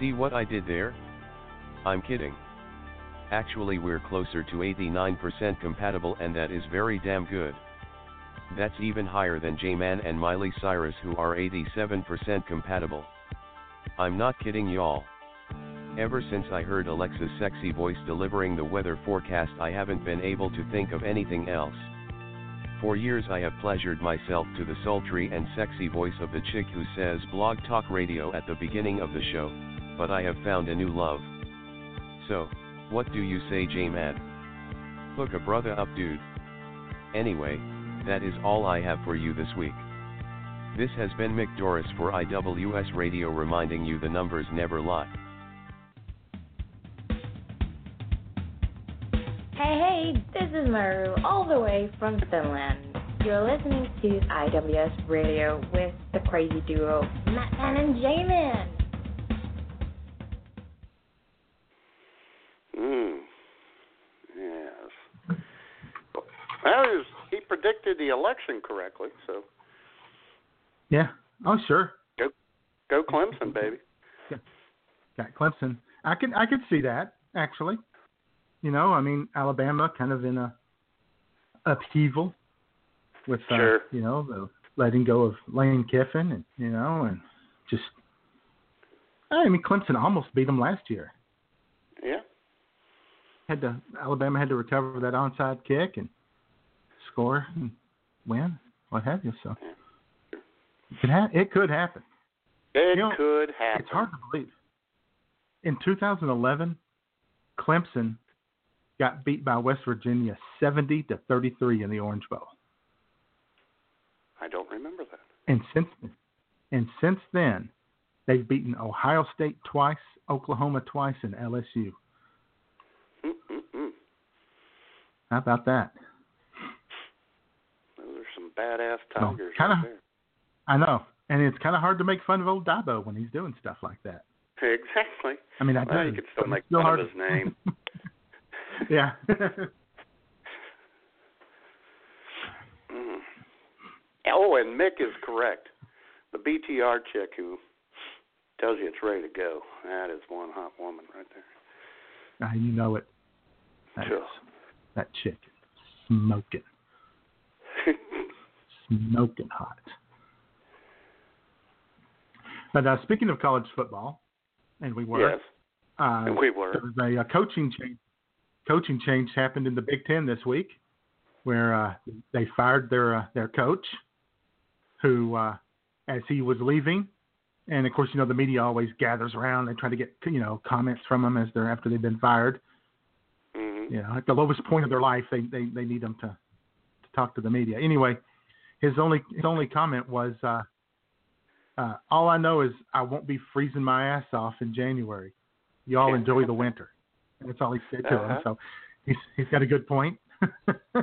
See what I did there? I'm kidding. Actually, we're closer to 89% compatible, and that is very damn good. That's even higher than J Man and Miley Cyrus, who are 87% compatible. I'm not kidding, y'all. Ever since I heard Alexa's sexy voice delivering the weather forecast, I haven't been able to think of anything else. For years, I have pleasured myself to the sultry and sexy voice of the chick who says blog talk radio at the beginning of the show, but I have found a new love. So, what do you say, J Man? Hook a brother up, dude. Anyway, that is all I have for you this week. This has been Mick Doris for IWS Radio reminding you the numbers never lie.
Hey, hey, this is Maru, all the way from Finland. You're listening to IWS Radio with the crazy duo Matt Man and J-Man.
Mm. Yes. Well, he, was, he predicted the election correctly, so
Yeah. Oh, sure.
go go Clemson, baby. Yeah.
Got Clemson. I can I could see that actually. You know, I mean Alabama kind of in a upheaval with uh,
Sure.
you know the letting go of Lane Kiffin and you know and just I mean Clemson almost beat them last year.
Yeah.
Had to Alabama had to recover that onside kick and score and win, what have you. So it could ha- it could happen.
It
You know,
could happen.
It's hard to believe. In 2011, Clemson got beat by West Virginia 70 to 33 in the Orange Bowl.
I don't remember that.
And since and since then, they've beaten Ohio State twice, Oklahoma twice, and LSU.
Mm-mm-mm.
How about that?
Badass
No,
tigers
kinda-
right there.
I know, and it's kind of hard to make fun of old Dabo when he's doing stuff like that.
Exactly.
I mean, I
well,
do,
you could still make
still
fun of his name.
yeah.
Mhm. Oh, and Mick is correct. The BTR chick who tells you it's ready to go. That is one hot woman right there.
Ah, you know it. That,
Sure.
that chick, smoking, smoking hot. But uh, speaking of college football, and we were,
Yes.
uh,
And we were.
there was a, uh coaching change. Coaching change happened in the Big Ten this week, where uh, they fired their uh, their coach, who, uh, as he was leaving, and of course you know the media always gathers around. and try to get you know comments from them as they're after they've been fired.
Mhm.
You know, at the lowest point of their life, they they, they need them to to talk to the media. Anyway, his only his only comment was, uh, uh, "All I know is I won't be freezing my ass off in January. Y'all enjoy the winter." And that's all he said to
Uh-huh.
him. So he's he's got a good point.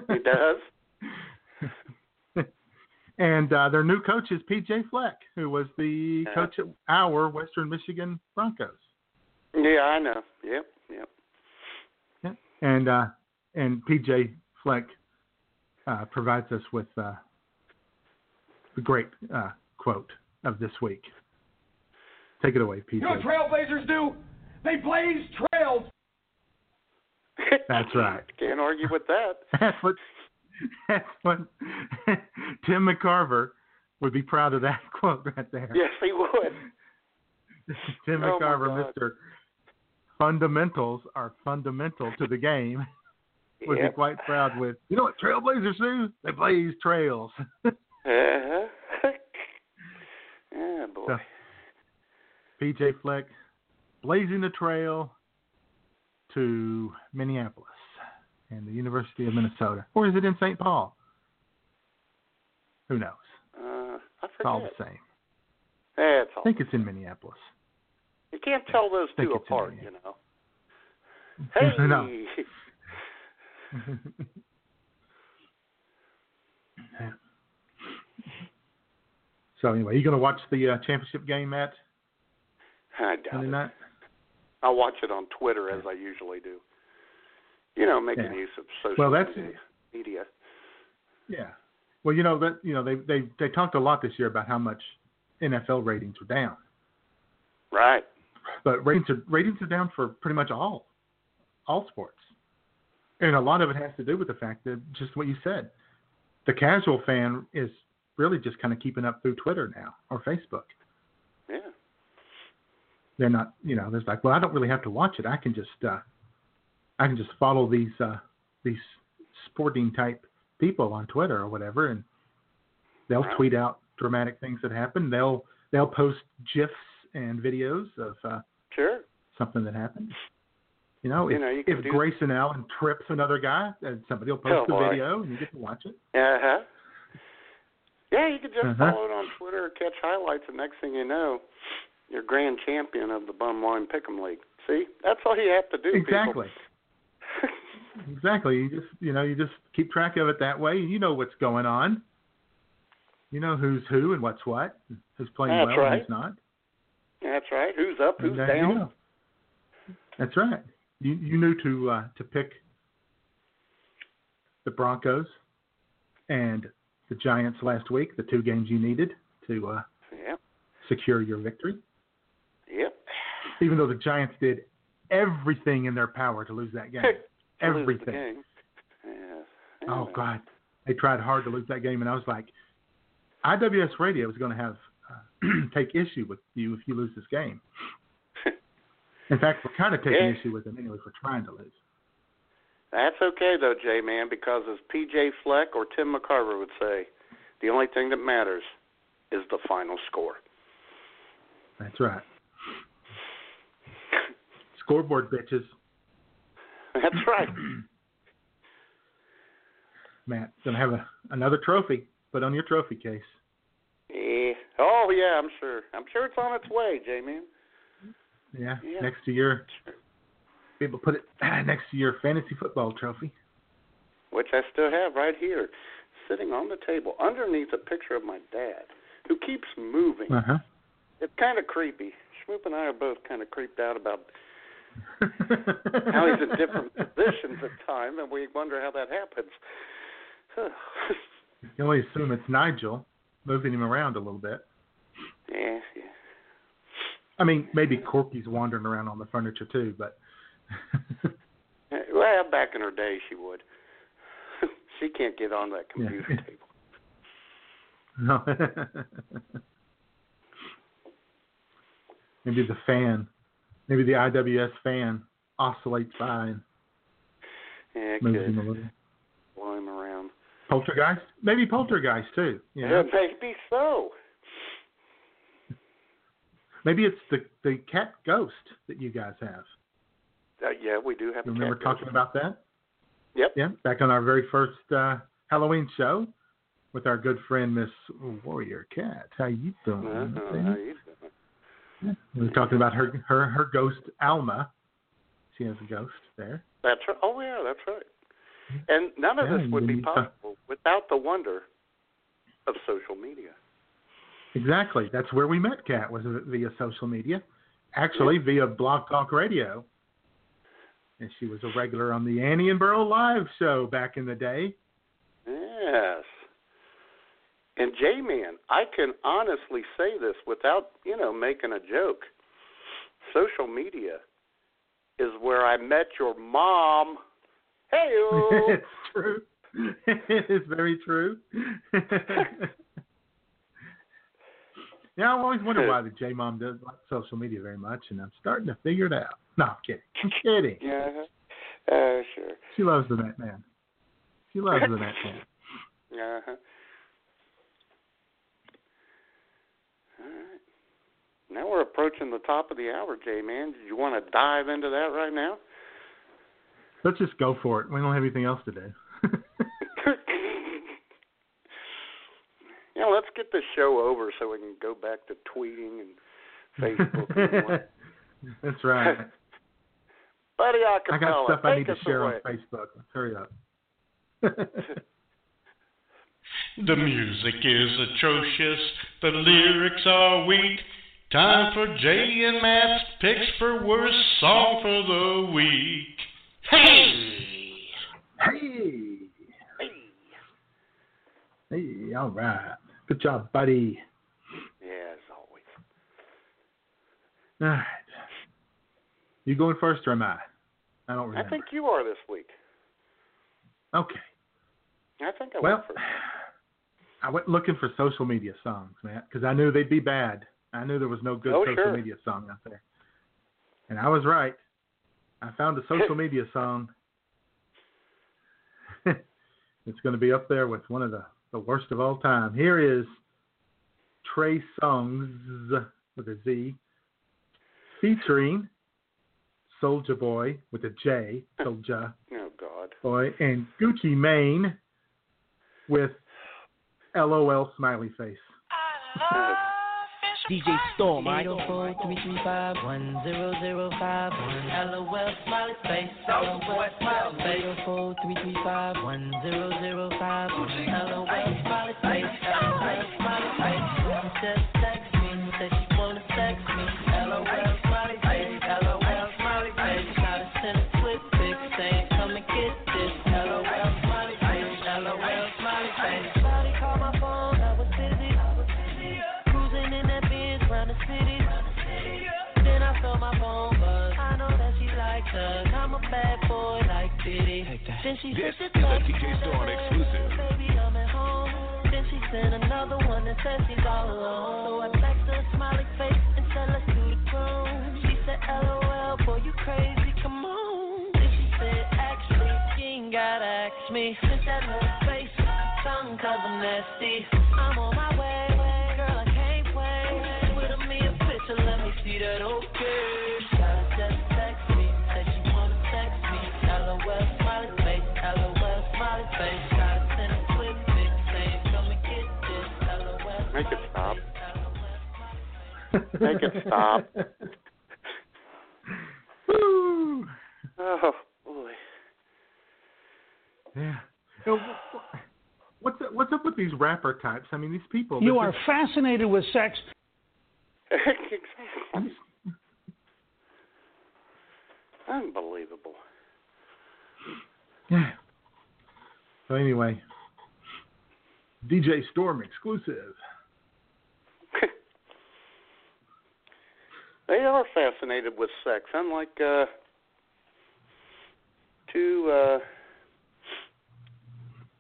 He does.
and uh, their new coach is PJ Fleck, who was the
Uh-huh.
coach at our Western Michigan Broncos.
Yeah, I know. Yep, yep.
Yeah. And uh, and PJ Fleck uh, provides us with uh, the great uh, quote of this week. Take it away, PJ.
You know what trailblazers do? They blaze trails.
That's right.
Can't argue with that.
That's what that's what Tim McCarver would be proud of that quote right there.
Yes, he would.
Tim
Oh, my
McCarver,
God.
Mr. Fundamentals are fundamental to the game. Would
Yep.
be quite proud with. You know what Trailblazers do? They blaze trails.
Uh-huh. yeah, boy.
So, PJ Fleck blazing the trail to Minneapolis and the University of Minnesota. Or is it in St. Paul? Who knows?
Uh, I
It's all the same.
Yeah, it's
I think it's in Minneapolis.
You can't tell those two apart, you know. Hey.
No. so anyway, you going to watch the uh, championship game, Matt?
I doubt it.
night?
I watch it on Twitter as I usually do. You know, making
Yeah.
use of social
Well, that's-
media. media.
Yeah. Well, you know that you know they they they talked a lot this year about how much NFL ratings are down,
Right.
but ratings are ratings are down for pretty much all all sports, and a lot of it has to do with the fact that just what you said, the casual fan is really just kind of keeping up through Twitter now or Facebook.
Yeah.
They're not, you know, there's like, well, I don't really have to watch it. I can just, uh, I can just follow these uh, these sporting type people on Twitter or whatever, and they'll tweet out dramatic things that happen. They'll they'll post gifs and videos of uh,
Sure.
something that happened. You know,
You
if,
know, you
if Grayson Allen trips another guy, and somebody will post
Oh,
the
boy.
video, and you get to watch it.
Uh huh. Yeah, you could just
Uh-huh.
follow it on Twitter or catch highlights, and next thing you know, you're grand champion of the Bumwine Pick'em League. See, that's all you have to do.
Exactly. exactly. You just you know you just keep track of it that way. You know what's going on. You know who's who and what's what, who's playing
That's
well
right.
and who's not.
That's right. Who's up? Who's
uh, you
down?
know. That's right. You you knew to uh, to pick the Broncos and the Giants last week, the two games you needed to uh,
Yep.
secure your victory.
Yep.
Even though the Giants did everything in their power to lose that game,
To lose the
everything.
game. Yes.
Oh God, they tried hard to lose that game, and I was like, IWS Radio is going to have uh, take issue with you if you lose this game. In fact, we're kind of taking
Yeah.
issue with them anyway for trying to lose.
That's okay though, J Man, because as PJ Fleck or Tim McCarver would say, the only thing that matters is the final score.
That's right. Scoreboard bitches.
That's right.
Matt, gonna have a, another trophy put on your trophy case.
Yeah. Oh yeah, I'm sure. I'm sure it's on its way, J Man.
Yeah,
Yeah.
next to your. Be able to put it next to your fantasy football trophy.
Which I still have right here, sitting on the table underneath a picture of my dad, who keeps moving.
Uh huh.
It's kind of creepy. Schmoop and I are both kind of creeped out about how he's in different positions at time, and we wonder how that happens.
You can only assume it's Nigel moving him around a little bit.
yeah, yeah.
I mean, maybe Corky's wandering around on the furniture too, but
Well, back in her day, she would. she can't get on that
Yeah.
computer table.
no. maybe the fan, maybe the IWS fan oscillates by and
Yeah,
moves
could
him a little.
blow him around.
Poltergeist, maybe Poltergeist too. You know?
Yeah, maybe so.
Maybe it's the the cat ghost that you guys have.
Uh, yeah, we do have
You remember talking about that?
Yep.
Yeah, back on our very first uh, Halloween show with our good friend Miss Warrior Cat. How you doing?
Uh-huh, how you doing?
Yeah, We were talking about her her her ghost Alma. She has a ghost there.
That's right. Oh yeah, that's right. And none of
Yeah,
this would be possible without the wonder of social media.
Exactly. That's where we met Cat was via social media, actually via Blog Talk Radio. And she was a regular on the Annie and Burl live show back in the day.
Yes. And J Man, I can honestly say this without, you know, making a joke. Social media is where I met your mom. Hey
it's true. it is very true. yeah, I've always wondered why the J Mom doesn't like social media very much, and I'm starting to figure it out. No, I'm kidding. I'm kidding.
Yeah. Uh sure.
She loves the Net Man. She loves the Net Man.
Uh-huh. All right. Now we're approaching the top of the hour, Jay. Man. Did you want to dive into that right now?
Let's just go for it. We don't have anything else to do.
Yeah, let's get this show over so we can go back to tweeting and Facebook. and
That's right.
Buddy
I
Acapella,
got stuff I need to share
away.
on Facebook. Let's hurry up.
The music is atrocious, the lyrics are weak. Time for Jay and Matt's picks for worst song for the week. Hey!
Hey! Hey. Hey, all right. Good job, buddy.
Yeah, as always.
All right. You going first or am I? I don't remember.
I think you are this week.
Okay.
I think I
Well,
went first.
I went looking for social media songs, Matt, because I knew they'd be bad. I knew there was no good
Oh,
social
sure.
media song out there. And I was right. I found a social media song. it's going to be up there with one of the, the worst of all time. Here is Trey Songz with a Z featuring Soulja Boy with a J, Soldier
Oh God.
Boy, and Gucci Mane with LOL smiley face.
DJ Storm, I
804 335 1005 LOL smiley face. LOL smiley face. 804 335 1005 LOL smiley face. LOL smiley face. Just Then she
This
sent
is
a
DJ Storm exclusive.
Baby, I'm at home. Then she sent another one that says she's all alone. So I text her a smiley face and tell her to the groom. She said, LOL, boy, you crazy, come on. Then she said, actually, she ain't gotta ask me. Sent that little face, tongue cause I'm nasty.
Make it stop.
Woo!
Oh boy.
Yeah. You know, wh- what's what's up with these rapper types? I mean, these people.
You
they're
are
just-
fascinated with sex.
exactly. Unbelievable.
Yeah. So anyway, DJ Storm exclusive.
They are fascinated with sex, unlike uh, two uh,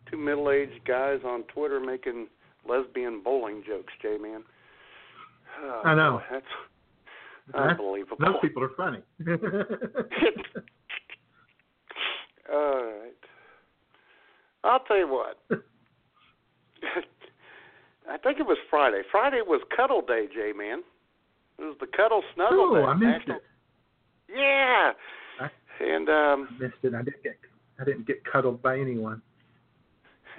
two middle-aged guys on Twitter making lesbian bowling jokes. J man, oh,
I know.
that's unbelievable.
Those people are funny.
All right. I'll tell you what. I think it was Friday. Friday was Cuddle Day, J man. It was the Cuddle Snuggle
oh, I missed
National-
it.
Yeah. And um
I missed it. I didn't get I didn't get cuddled by anyone.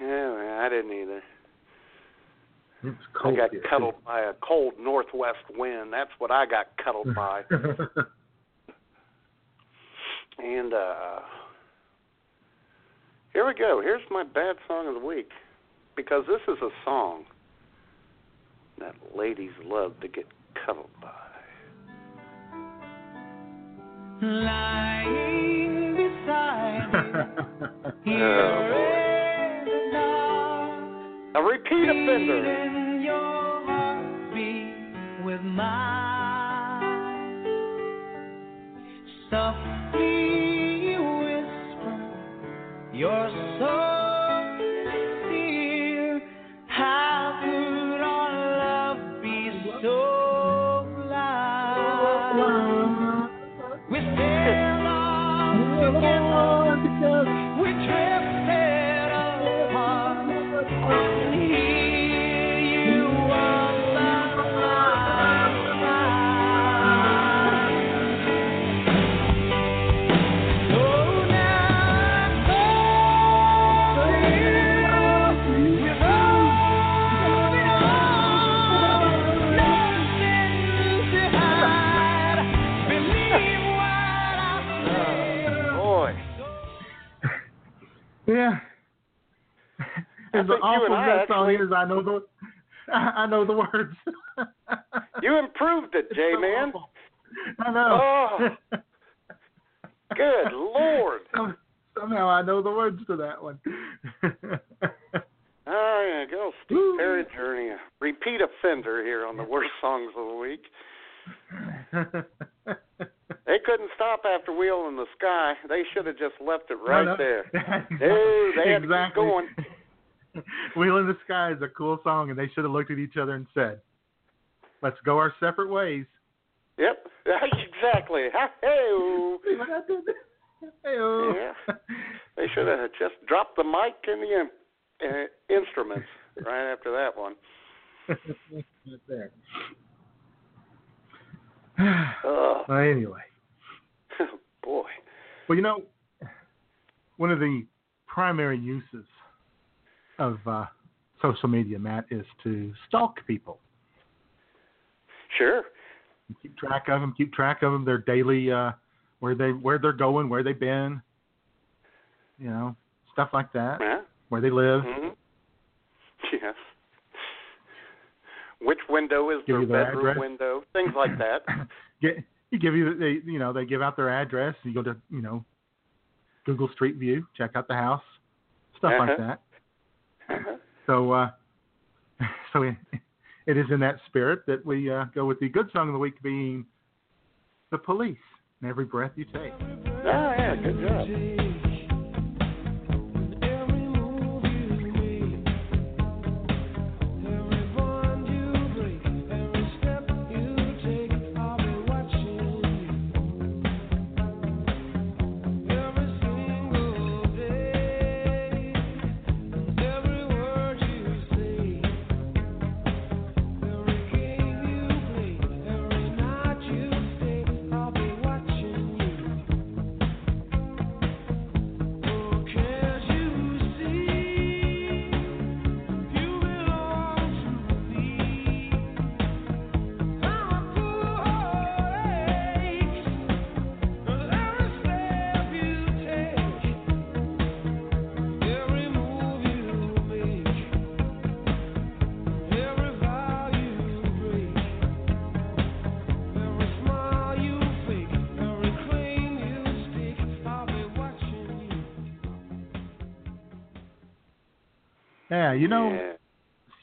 yeah, I didn't either.
It was cold.
I got
here,
cuddled by a cold northwest wind. That's what I got cuddled by. and uh here we go. Here's my bad song of the week. Because this is a song that ladies love to get cuddled by.
Lying beside
Oh boy. A repeat offender.
Beating your heartbeat with mine. Softly whisper, you're so
As awful as that song is, I know the I know the words.
You improved it, J man.
I know.
Oh. Good lord.
Somehow I know the words to that one.
Oh yeah, go Steve Perry Journey. Repeat offender here on the worst songs of the week. They couldn't stop after Wheel in the Sky. They should have just left it right there. They had to keep
exactly.
going.
Wheel in the Sky is a cool song, and they should have looked at each other and said, "Let's go our separate ways."
Yep, exactly. Hey,
See what I did? Hey-o.
yeah. They should have just dropped the mic and the uh, instruments right after that one.
Right there.
Oh,
well, anyway,
boy.
well, you know, one of the primary uses of uh, social media, Matt, is to stalk people.
Sure.
Keep track of them. Keep track of them. Their daily, uh, where they where they're going, where they've been. You know, stuff like that.
Yeah.
Where they live.
hmm Yes. Which window is
Give
their
their
bedroom
address.
window? Things like that.
Get you give you they you know they give out their address. You go to you know Google Street View, check out the house, stuff like
Uh-huh.
that. So uh, so it, it is in that spirit that we uh, go with the good song of the week being the police and every breath you take.
Oh yeah, good job.
You know,
Yeah.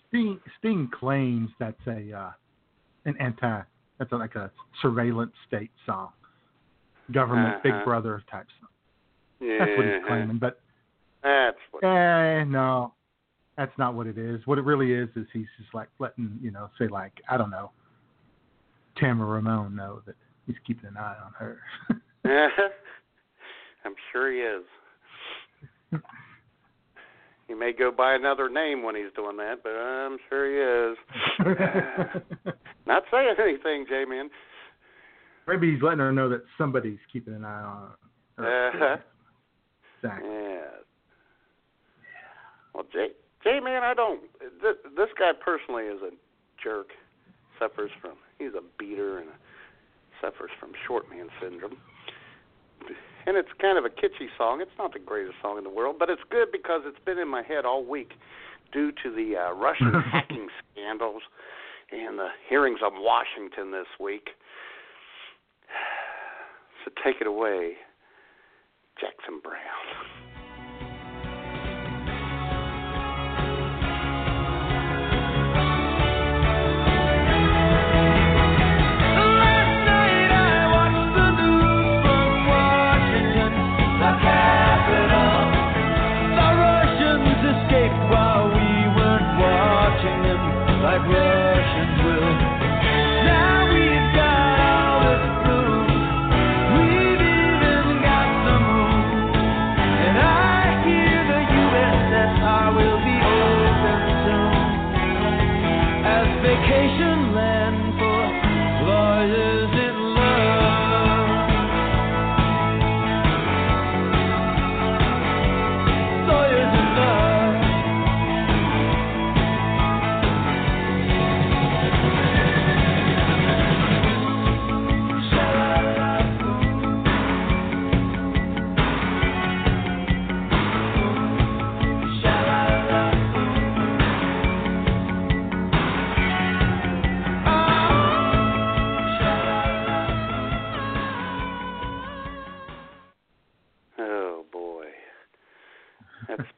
Sting Sting claims that's a uh, an anti that's like a surveillance state song, government Big
Uh-huh.
Brother type song.
Yeah.
That's what he's claiming, but
That's what.
eh, no, that's not what it is. What it really is is he's just like letting you know, say like I don't know, Tamara Ramone know that he's keeping an eye on her.
I'm sure he is. He may go by another name when he's doing that, but I'm sure he is. Not saying anything, J Man.
Maybe he's letting her know that somebody's keeping an eye on her.
Uh-huh.
Exactly.
Yeah. Well, J J Man, I don't. This, this guy personally is a jerk. Suffers from. He's a beater and suffers from short man syndrome. And it's kind of a kitschy song. It's not the greatest song in the world, but it's good because it's been in my head all week due to the uh, Russian hacking scandals and the hearings of Washington this week. So take it away, Jackson Browne.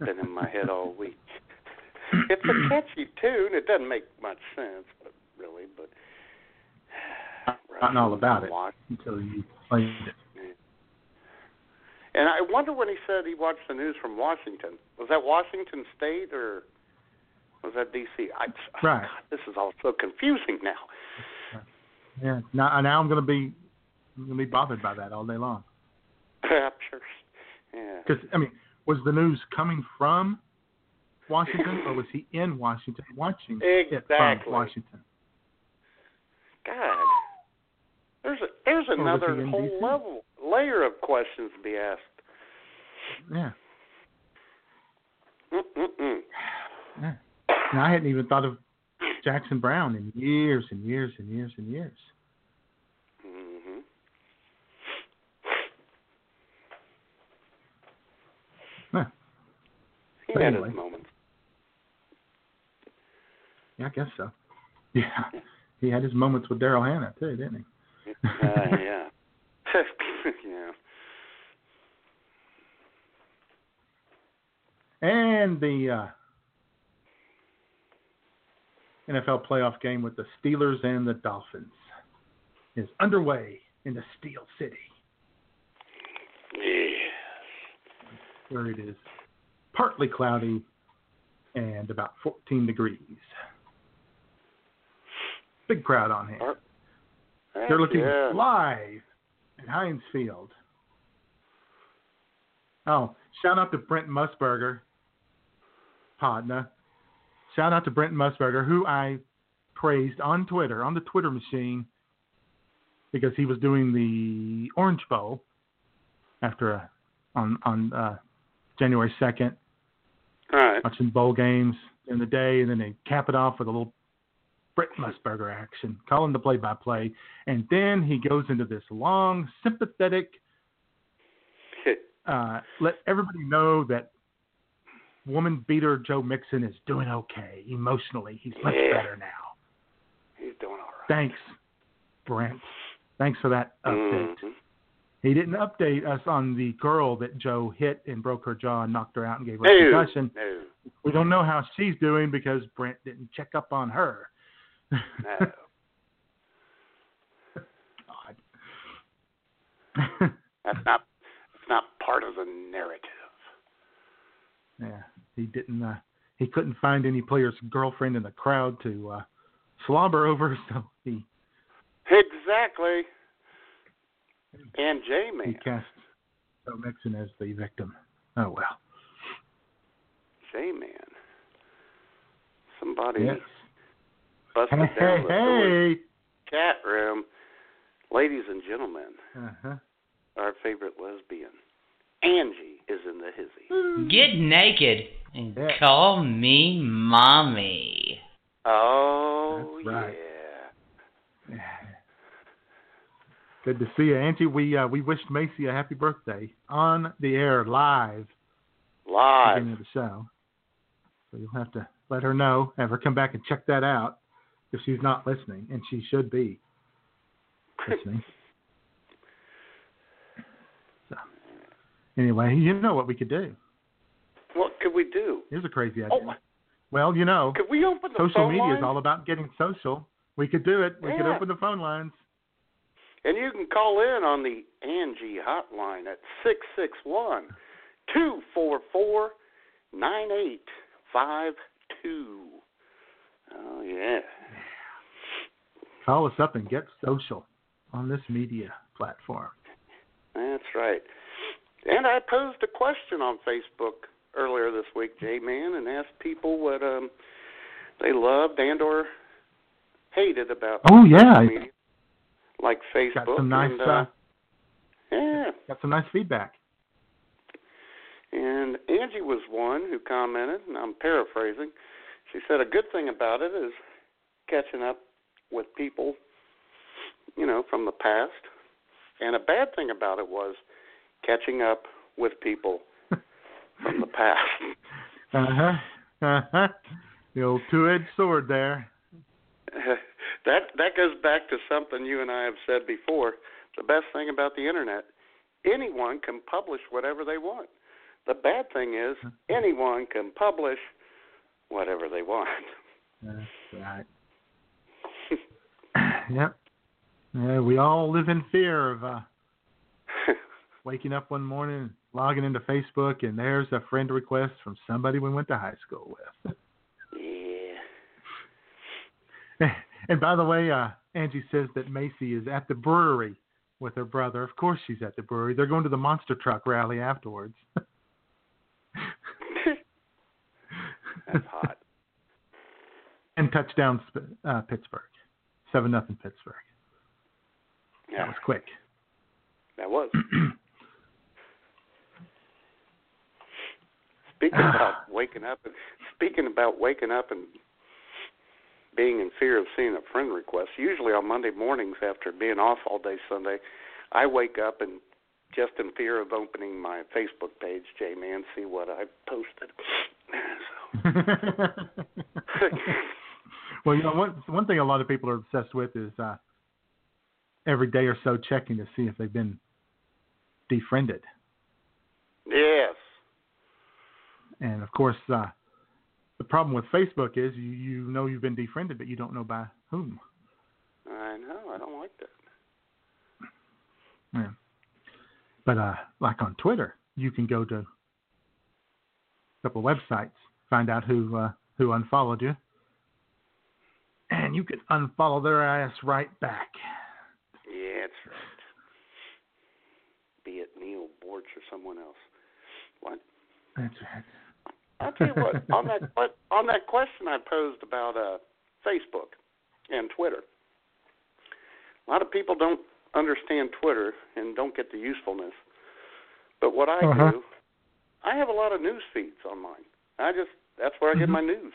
Been in my head all week. It's a catchy tune. It doesn't make much sense, but really, but
know all about it until you played it.
And I wonder when he said he watched the news from Washington. Was that Washington State or was that D.C.? I, oh,
Right.
God, this is all so confusing now.
Yeah. Now, now I'm gonna be I'm gonna be bothered by that all day long.
I'm sure. Yeah.
Because I mean, was the news coming from Washington or was he in Washington watching it
Exactly.
from Washington?
God, there's a, there's
Or
another whole
DC?
level layer of questions to be asked.
Yeah.
Mm-mm-mm.
yeah. And I hadn't even thought of Jackson Browne in years and years and years and years.
hmm
Huh.
He
But anyway.
his moments.
Yeah, I guess so. Yeah. He had his moments with Daryl Hannah too, didn't he?
Uh, yeah. yeah.
And the uh, NFL playoff game with the Steelers and the Dolphins is underway in the Steel City,
Yeah.
where it is partly cloudy and about 14 degrees. Big crowd on hand. They're looking
yeah.
live at Heinz Field. Oh, shout out to Brent Musburger, partner. Shout out to Brent Musburger, who I praised on Twitter, on the Twitter machine, because he was doing the Orange Bowl after a, on on uh, January second,
Right.
watching bowl games in the day, and then they cap it off with a little Brent Musburger action, calling the play-by-play, and then he goes into this long, sympathetic, uh, let everybody know that woman beater Joe Mixon is doing okay emotionally. He's much
Yeah.
better now.
He's doing all right.
Thanks, Brent. Thanks for that update.
Mhm.
He didn't update us on the girl that Joe hit and broke her jaw and knocked her out and gave her
No,
a concussion.
no,
We don't know how she's doing because Brent didn't check up on her.
no.
God.
That's not that's not part of the narrative.
yeah, he didn't. Uh, he couldn't find any player's girlfriend in the crowd to uh, slobber over, so he
Exactly. And J
he
Man.
cast Joe Mixon as the victim. Oh well.
J Man. Somebody
Yes.
busted
Hey,
down the door
hey.
chat room. Ladies and gentlemen,
Uh-huh.
our favorite lesbian, Angie, is in the hizzy.
Get naked and
Yeah.
call me mommy.
Oh
right.
yeah.
Good to see you, Angie. We uh, we wished Macy a happy birthday on the air live
Live.
beginning of the show. So you'll have to let her know, have her come back and check that out if she's not listening, and she should be listening. so anyway, you know what we could do.
What could we do?
Here's a crazy idea.
Oh,
Well, you know,
could we open the
social media
lines?
is all about getting social. We could do it. We could open the phone lines.
And you can call in on the Angie hotline at six six one two four four nine eight five two. Oh yeah.
Call us up and get social on this media platform.
That's right. And I posed a question on Facebook earlier this week, J Man, and asked people what um they loved and or hated about
Oh, yeah.
media, like Facebook.
Got some nice,
and,
uh,
uh, yeah.
got some nice feedback.
And Angie was one who commented, and I'm paraphrasing. She said a good thing about it is catching up with people, you know, from the past. And a bad thing about it was catching up with people from the past.
Uh huh. Uh huh. The old two-edged sword there.
that that goes back to something you and I have said before. The best thing about the internet, anyone can publish whatever they want. The bad thing is anyone can publish whatever they want.
That's right. yep. Yeah, we all live in fear of uh, waking up one morning, logging into Facebook, and there's a friend request from somebody we went to high school with.
Yeah.
and by the way, uh, Angie says that Macy is at the brewery with her brother. Of course, she's at the brewery. They're going to the monster truck rally afterwards.
That's hot.
and touchdown uh, Pittsburgh, seven nothing Pittsburgh.
Yeah,
That was quick.
that was. speaking about waking up and speaking about waking up and being in fear of seeing a friend request. Usually on Monday mornings after being off all day Sunday, I wake up and just in fear of opening my Facebook page, J Man, see what I've posted.
well, you know, one one thing a lot of people are obsessed with is uh, every day or so checking to see if they've been defriended.
Yes.
And of course, uh, the problem with Facebook is you you know you've been defriended, but you don't know by whom.
I know. I don't like that.
Yeah. But uh, like on Twitter, you can go to a couple of websites, find out who uh, who unfollowed you, and you can unfollow their ass right back.
Yeah, that's right. Be it Neil Borch or someone else. What?
That's right.
I'll tell you what. on that on that question I posed about uh, Facebook and Twitter, a lot of people don't understand Twitter and don't get the usefulness. But what I
Uh-huh.
do, I have a lot of news feeds on mine. I just that's where I get
Mhm.
my news.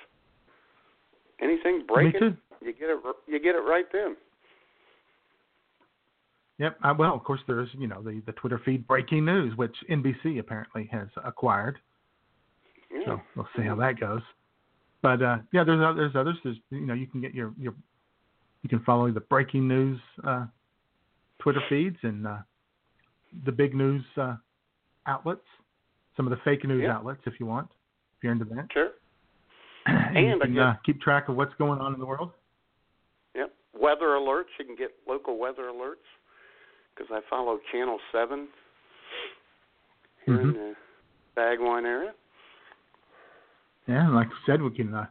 Anything breaking, you get it. You get it right then.
Yep. Uh, well, of course, there's you know the the Twitter feed breaking news, which NBC apparently has acquired.
Yeah.
So we'll see how that goes. But uh, yeah, there's there's others. There's you know you can get your your you can follow the breaking news uh, Twitter feeds and uh, the big news uh, outlets, some of the fake news
Yeah.
outlets if you want, if you're into that.
Sure.
and you
And
can
guess-
uh, keep track of what's going on in the world.
Yep. Weather alerts. You can get local weather alerts because I follow Channel Seven here in
Mhm.
the Bumwine area.
Yeah, and like I said, we can uh,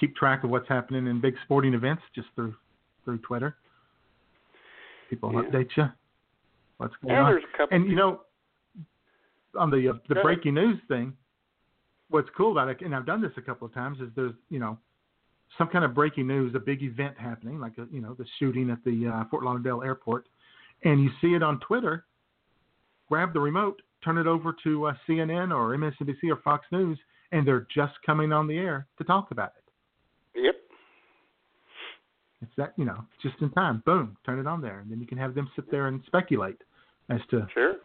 keep track of what's happening in big sporting events just through through Twitter. People
Yeah.
update you what's going
And
on.
there's a couple.
And you know, on the uh, the breaking news thing, what's cool about it, and I've done this a couple of times, is there's you know some kind of breaking news, a big event happening, like a, you know the shooting at the uh, Fort Lauderdale airport, and you see it on Twitter. Grab the remote, turn it over to uh, CNN or MSNBC or Fox News, and they're just coming on the air to talk about it.
Yep.
It's that you know, just in time. Boom, turn it on there, and then you can have them sit there and speculate as to
Sure.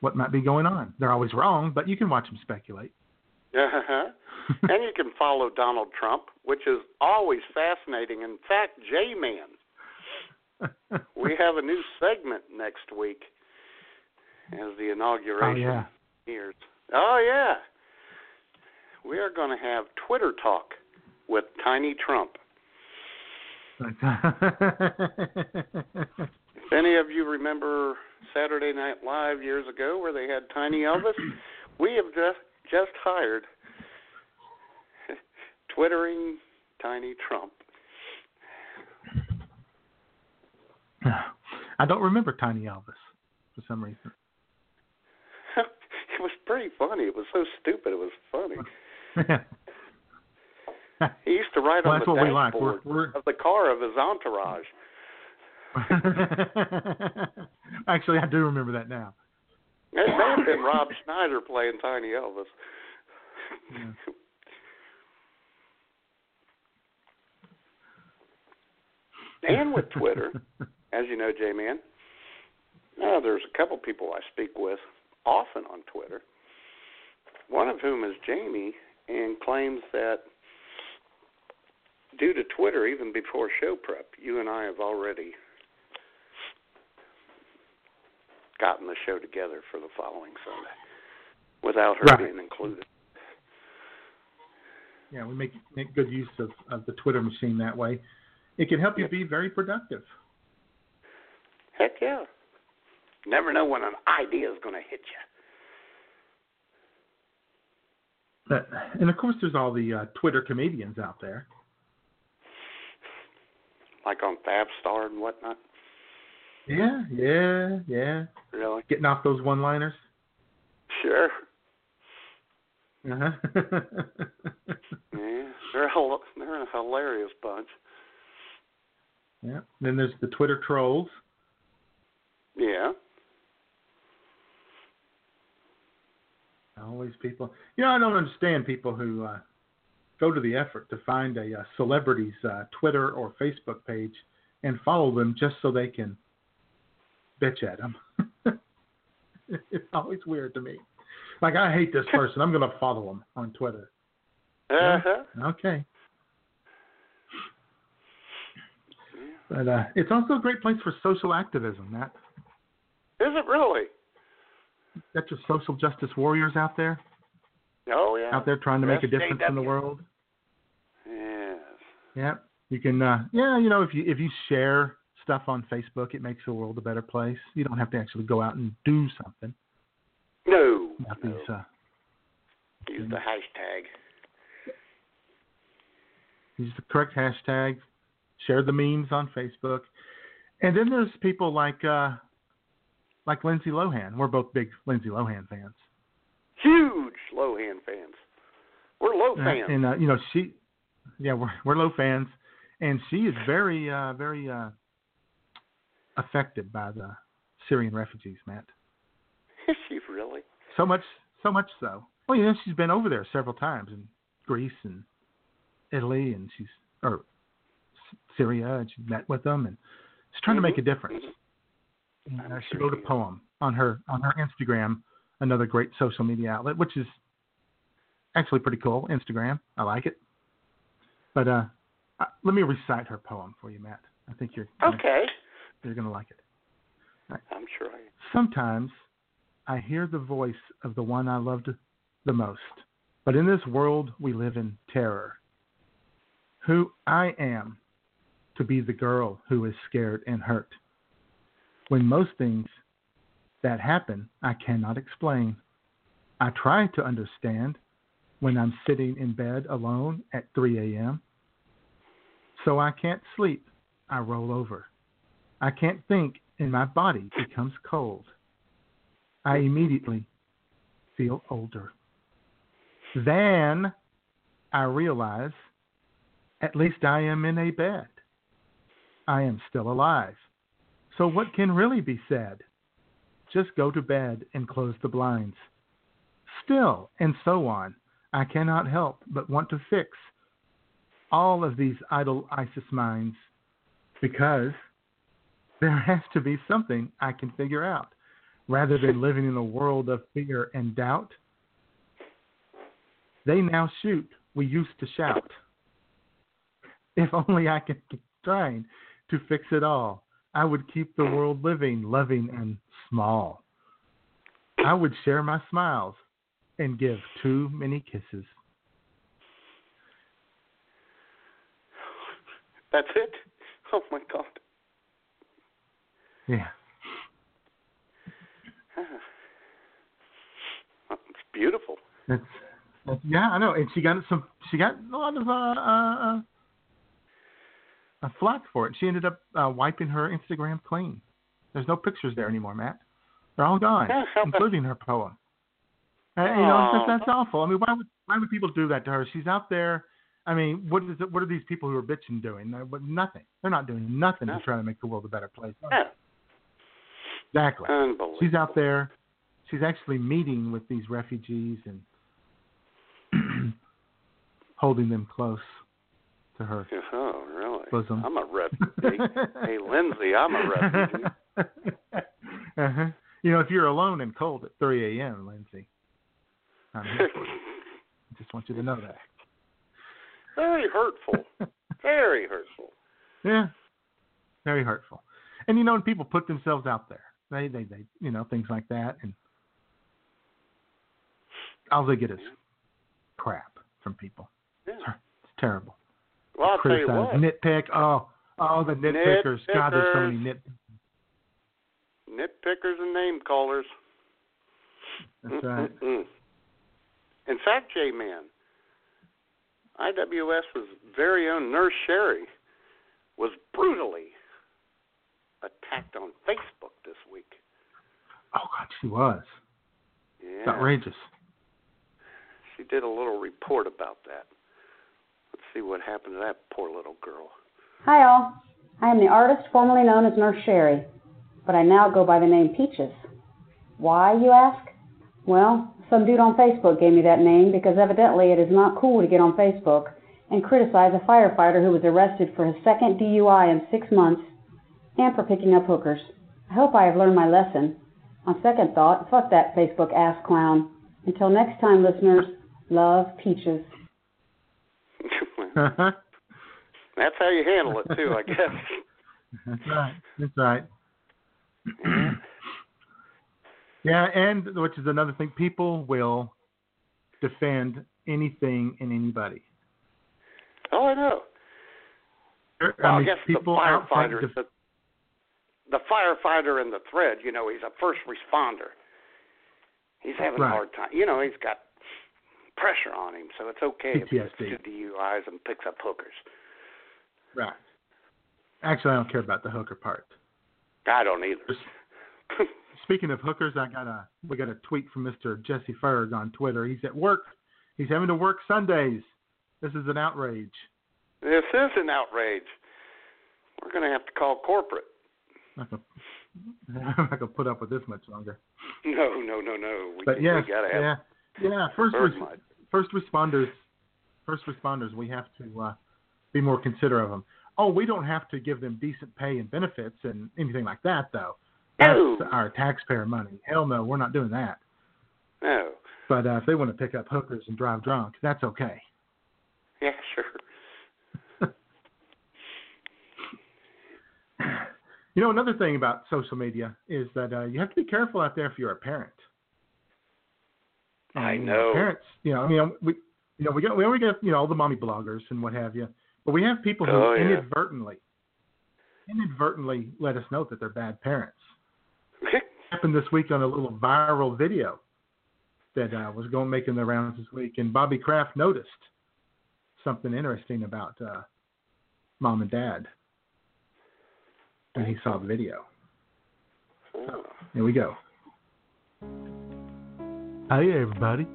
what might be going on. They're always wrong, but you can watch them speculate.
Uh-huh. and you can follow Donald Trump, which is always fascinating. In fact, J Man, we have a new segment next week as the inauguration
Oh, yeah.
nears. Oh yeah. We are going to have Twitter talk with Tiny Trump. If any of you remember Saturday Night Live years ago where they had Tiny Elvis, we have just just hired twittering Tiny Trump.
I don't remember Tiny Elvis for some reason.
it was pretty funny. It was so stupid. It was funny. He used to ride
Well,
on
that's
the
what we like.
dashboard
We're- we're-
of the car of his entourage.
Actually, I do remember that now.
It may have been Rob Schneider playing Tiny Elvis. and with Twitter, as you know, J Man, now there's a couple people I speak with often on Twitter. One of whom is Jamie, and claims that due to Twitter, even before show prep, you and I have already gotten the show together for the following Sunday without her
Right.
being included.
Yeah, we make make good use of, of the Twitter machine that way. It can help you be very productive.
Heck yeah. Never know when an idea is going to hit you.
But, and of course, there's all the uh, Twitter comedians out there.
Like on Favstar and whatnot.
Yeah, yeah, yeah.
Really?
Getting off those one-liners.
Sure.
Uh-huh.
Yeah. They're, hil- they're a hilarious bunch.
yeah. Then there's the Twitter trolls.
Yeah.
Always these people. You know, I don't understand people who uh, go to the effort to find a, uh celebrity's uh, Twitter or Facebook page and follow them just so they can bitch at them. it's always weird to me. Like I hate this person. I'm going to follow them on Twitter.
Uh-huh.
Okay. But uh, it's also a great place for social activism, Matt.
Is it really?
Got your social justice warriors out there,
Oh yeah.
out there trying to make a difference in the world.
Yes.
Yeah, you can. Uh, yeah, you know, if you if you share stuff on Facebook, it makes the world a better place. You don't have to actually go out and do something.
No.
About these, uh,
Use the hashtag.
use the correct hashtag, share the memes on Facebook, and then there's people like uh, like Lindsay Lohan. We're both big Lindsay Lohan fans.
Huge Lohan fans. We're low
Uh,
fans.
And uh, you know she, yeah, we're we're low fans, and she is very uh, very uh, affected by the Syrian refugees, Matt.
Is she really?
So much, so much so. Well, you know, she's been over there several times in Greece and Italy, and she's or Syria, and she met with them, and she's trying to make a difference. And, uh, she wrote a poem on her on her Instagram, another great social media outlet, which is actually pretty cool. Instagram, I like it. But uh, uh, let me recite her poem for you, Matt. I think you're gonna,
Okay.
you're gonna like it.
I'm sure I
Sometimes I hear the voice of the one I loved the most. But in this world we live in terror. Who I am to be the girl who is scared and hurt. When most things that happen I cannot explain. I try to understand when I'm sitting in bed alone at 3 a.m. So I can't sleep. I roll over. I can't think and my body becomes cold. I immediately feel older. Then I realize at least I am in a bed. I am still alive. So what can really be said? Just go to bed and close the blinds. Still, and so on, I cannot help but want to fix all of these idle ISIS minds because there has to be something I can figure out rather than living in a world of fear and doubt. They now shoot. We used to shout. If only I could keep trying to fix it all, I would keep the world living, loving, and small. I would share my smiles and give too many kisses.
That's it? Oh my god.
Yeah.
It's beautiful.
That's, that's yeah, I know. And she got some. She got a lot of uh, uh, uh, flack for it. She ended up uh, wiping her Instagram clean. There's no pictures there anymore, Matt. They're all gone, including her poem. Uh, you know, that's, that's awful. I mean, why would why would people do that to her? She's out there. I mean, what is it? What are these people who are bitching doing? Nothing. They're not doing nothing to try to make the world a better place.
Yeah.
Exactly. She's out there. She's actually meeting with these refugees and holding them close to her
Oh, really?
bosom.
I'm a refugee. hey, Lindsay, I'm a refugee.
uh-huh. You know, if you're alone and cold at 3 a.m., Lindsay, I'm here for you. I just want you to know that.
Very hurtful. Very hurtful.
Yeah, very hurtful. And you know, when people put themselves out there, they, they, they, you know, things like that, and all they get is crap from people.
Yeah.
It's terrible.
Well, I'll tell you
Criticize,
what.
nitpick. Oh, oh, the nitpickers. God, there's so many
Nitpickers.
nit.
Nitpickers and name callers.
That's right.
In fact, J Man, IWS's very own Nurse Sherry was brutally attacked on Facebook this week.
Oh God, she was.
Yeah.
It's outrageous.
She did a little report about that. See what happened to that poor little girl.
Hi, all. I am the artist formerly known as Nurse Sherry, but I now go by the name Peaches. Why, you ask? Well, some dude on Facebook gave me that name because evidently it is not cool to get on Facebook and criticize a firefighter who was arrested for his second DUI in six months and for picking up hookers. I hope I have learned my lesson. On second thought, fuck that Facebook ass clown. Until next time, listeners, love Peaches. Uh-huh.
That's how you handle it too, I guess.
That's right. That's right. Mm-hmm. yeah, and which is another thing, people will defend anything and anybody.
Oh, I know.
I
Well, I
mean,
guess the
people
firefighter,
to
the, the firefighter in the thread, you know, he's a first responder. He's having
Right.
a hard time. You know, he's got pressure on him, so it's okay if he gets two DUIs and picks up hookers.
Right. Actually, I don't care about the hooker part.
I don't either.
Speaking of hookers, I got a we got a tweet from Mr. Jesse Ferg on Twitter. He's at work. He's having to work Sundays. This is an outrage.
This is an outrage. We're going to have to call corporate.
I'm not gonna- I'm not gonna put up with this much longer.
No, no, no, no. We,
But yes,
we got to have
yeah, yeah. First, res-. First responders, first responders. We have to uh, be more considerate of them. Oh, we don't have to give them decent pay and benefits and anything like that, though. That's
No.
our taxpayer money. Hell no, we're not doing that.
No.
But uh, if they want to pick up hookers and drive drunk, that's okay.
Yeah, sure.
You know, another thing about social media is that uh, you have to be careful out there if you're a parent.
I know.
Parents, you know, I mean, we, you know, we got we only get you know all the mommy bloggers and what have you, but we have people who
Oh, yeah.
inadvertently, inadvertently let us know that they're bad parents. happened this week on a little viral video that uh, was going making the rounds this week, and Bobby Kraft noticed something interesting about uh, mom and dad when he saw the video. Here we go. Hey everybody,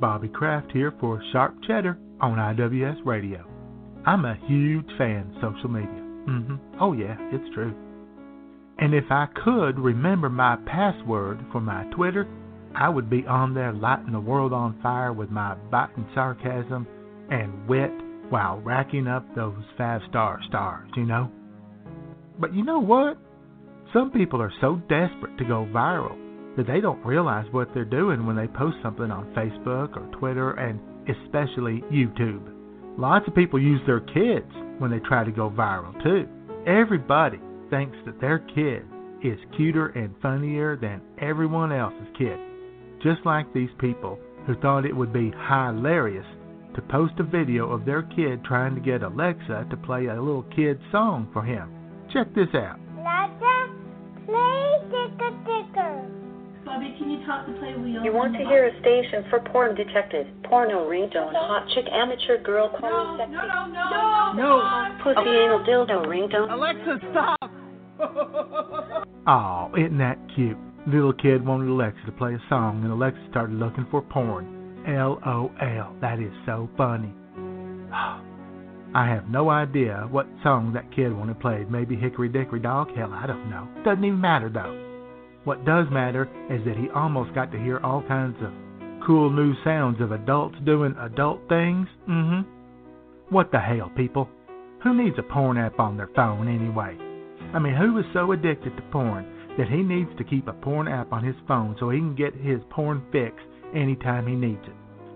Bobby Kraft here for Sharp Cheddar on IWS Radio. I'm a huge fan of social media. hmm Oh yeah, it's true. And if I could remember my password for my Twitter, I would be on there lighting the world on fire with my biting sarcasm and wit while racking up those five star stars, you know? But you know what? Some people are so desperate to go viral that they don't realize what they're doing when they post something on Facebook or Twitter and especially YouTube. Lots of people use their kids when they try to go viral too. Everybody thinks that their kid is cuter and funnier than everyone else's kid. Just like these people who thought it would be hilarious to post a video of their kid trying to get Alexa to play a little kid song for him. Check this out.
Bobby, can you talk to play wheel?
You want to hear a station for porn detected, porno ringtone, hot chick amateur girl calling sexy.
No, no, no, no.
Pussy anal dildo ringtone.
Alexa, stop.
Aw, isn't that cute? Little kid wanted Alexa to play a song, and Alexa started looking for porn. LOL, that is so funny. I have no idea what song that kid wanted played. Maybe Hickory Dickory Dog? Hell, I don't know. Doesn't even matter though. What does matter is that he almost got to hear all kinds of cool new sounds of adults doing adult things. Mm hmm. What the hell, people? Who needs a porn app on their phone anyway? I mean, who is so addicted to porn that he needs to keep a porn app on his phone so he can get his porn fix anytime he needs it?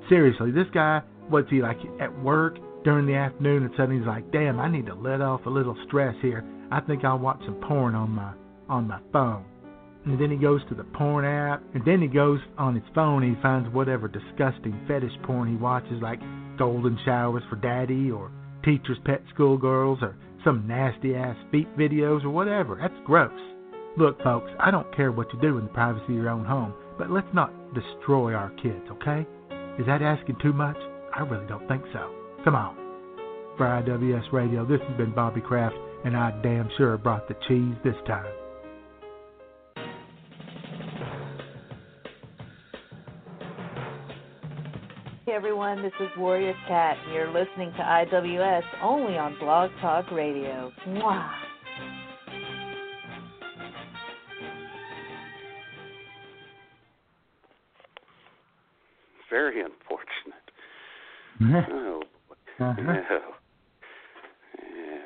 Seriously, this guy, what's he like at work during the afternoon and suddenly he's like, damn, I need to let off a little stress here. I think I'll watch some porn on my on my phone. And then he goes to the porn app, and then he goes on his phone and he finds whatever disgusting fetish porn he watches, like golden showers for daddy, or teacher's pet schoolgirls, or some nasty ass feet videos, or whatever. That's gross. Look, folks, I don't care what you do in the privacy of your own home, but let's not destroy our kids, okay? Is that asking too much? I really don't think so. Come on. For IWS Radio, this has been Bobby Kraft, and I damn sure brought the cheese this time.
Everyone, this is Warrior Cat. and You're listening to IWS only on Blog Talk Radio. Mwah.
very unfortunate. oh,
Uh-huh.
no.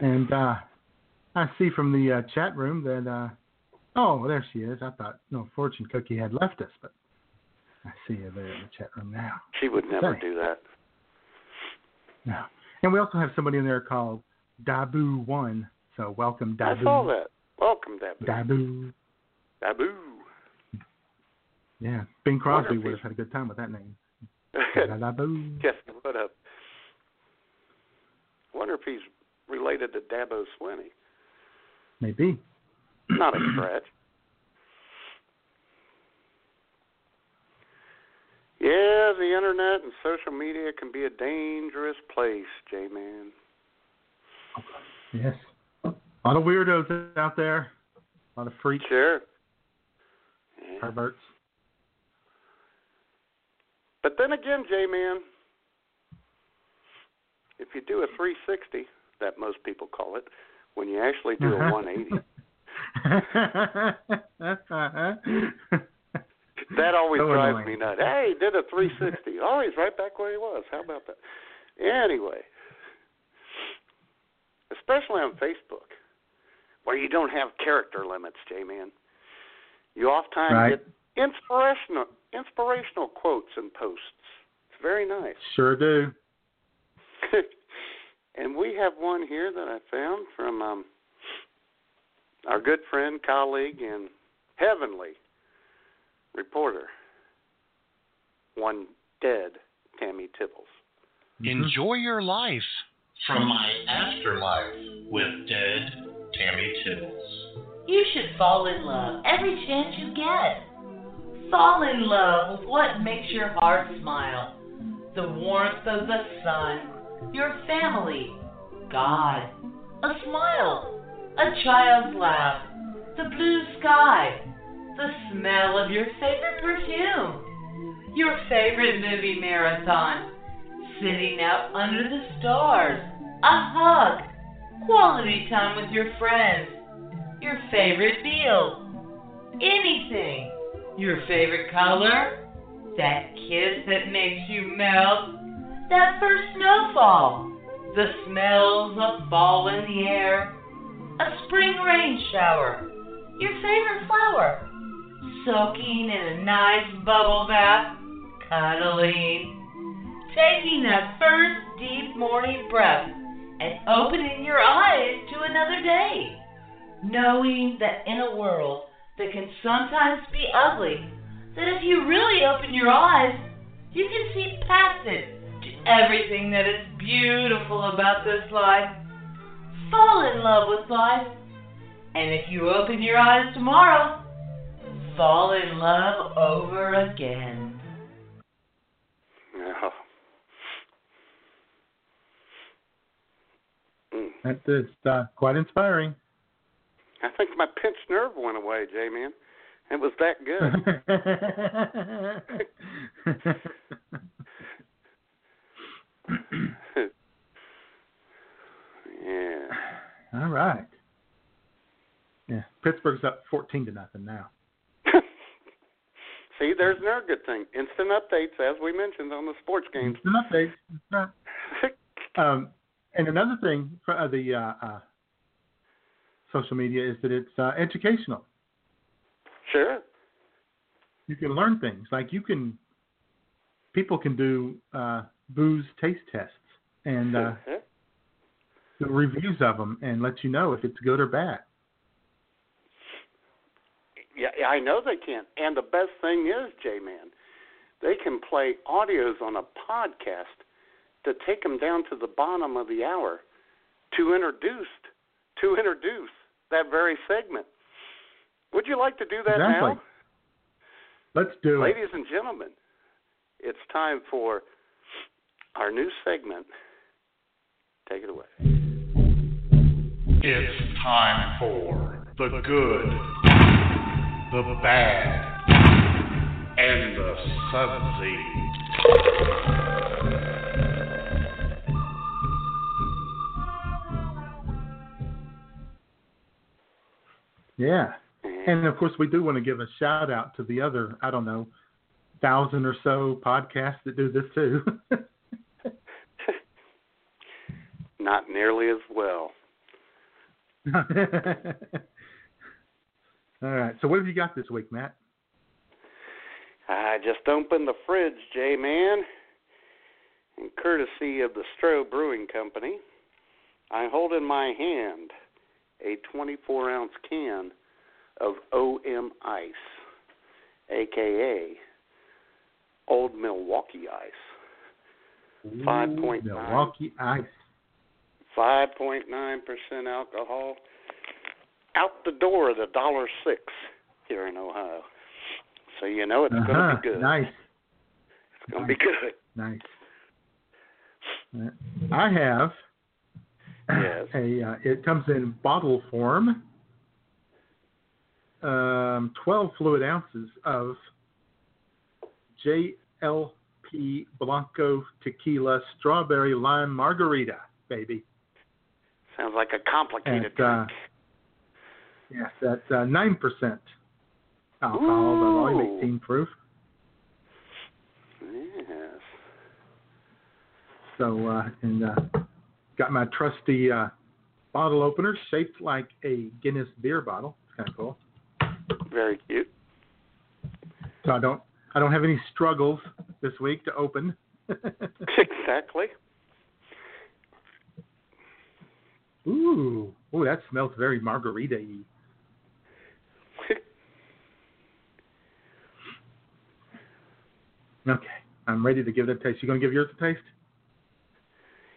And uh, I see from the uh, chat room that uh, oh, there she is. I thought no fortune cookie had left us, but I see her there in the chat room now.
She would never
Say.
do that.
No. And we also have somebody in there called Dabu One. So welcome, Dabu.
I saw that. Welcome, Dabu.
Dabu.
Dabu.
Yeah, Bing Crosby would have had a good time with that name. Dabu.
what up? Wonder if he's related to Dabo Swinney.
Maybe.
Not a stretch. Yeah, the internet and social media can be a dangerous place, J Man.
Yes. A lot of weirdos out there. A lot of freaks.
Sure.
Perverts.
But then again, J Man, if you do a 360, that most people call it, when you actually do a uh-huh. 180, uh-huh. That always
So
drives
annoying.
me nuts. Hey, he did a 360. Oh, he's right back where he was. How about that? Anyway, especially on Facebook, where you don't have character limits, J Man, you oftentimes
Right.
get inspirational inspirational quotes and posts. It's very nice.
Sure do.
and we have one here that I found from um, our good friend, colleague, and heavenly reporter, one dead Tammy Tibbles. Mm-hmm.
Enjoy your life from my afterlife with dead Tammy Tibbles.
You should fall in love every chance you get. Fall in love with what makes your heart smile. The warmth of the sun, your family, God, a smile, a child's laugh, the blue sky, the smell of your favorite perfume, your favorite movie marathon, sitting out under the stars, a hug, quality time with your friends, your favorite meal, anything, your favorite color, that kiss that makes you melt, that first snowfall, the smells of fall in the air, a spring rain shower, your favorite flower, soaking in a nice bubble bath, cuddling, taking that first deep morning breath and opening your eyes to another day, knowing that in a world that can sometimes be ugly, that if you really open your eyes, you can see past it to everything that is beautiful about this life. Fall in love with life. And if you open your eyes tomorrow, fall in love over again.
Yeah. Mm.
That is uh, quite inspiring.
I think my pinched nerve went away, J Man. It was that good. yeah.
All right. Yeah, Pittsburgh's up fourteen to nothing now.
See, there's another good thing. Instant updates, as we mentioned on the sports games.
It's an update. It's not- um, and another thing for uh, the uh, uh, social media is that it's uh, educational.
Sure.
You can learn things like you can. People can do uh, booze taste tests and uh, do reviews of them and let you know if it's good or bad.
Yeah, yeah, I know they can. And the best thing is, J Man, they can play audios on a podcast to take them down to the bottom of the hour to introduce to introduce that very segment. Would you like to do that
Exactly.
now?
Let's do it.
Ladies and gentlemen, it's time for our new segment. Take it away.
It's time for the good, the bad, and the sudsy.
Yeah. Mm-hmm. And of course, we do want to give a shout out to the other, I don't know, thousand or so podcasts that do this too.
Not nearly as well.
All right. So what have you got this week, Matt?
I just opened the fridge, J Man. And courtesy of the Stroh Brewing Company, I hold in my hand a 24 ounce can of OM Ice, aka Old Milwaukee Ice. Five point nine.
Milwaukee Ice.
5.9% alcohol. Out the door at a dollar six here in Ohio. So you know it's
uh-huh.
going to be good.
Nice.
It's going to be good.
Nice. I have
Yes.
a. Uh, it comes in bottle form. Um, 12 fluid ounces of JLP Blanco Tequila Strawberry Lime Margarita, baby.
Sounds like a complicated
At, uh,
drink.
Yes, that's uh, 9% alcohol, the volume
Ooh.
18 proof.
Yes.
So, uh, and uh, got my trusty uh, bottle opener shaped like a Guinness beer bottle. It's kind of cool.
Very cute.
So I don't I don't have any struggles this week to open.
exactly.
Ooh, ooh, that smells very margarita-y. Okay, I'm ready to give it a taste. You gonna give yours a taste?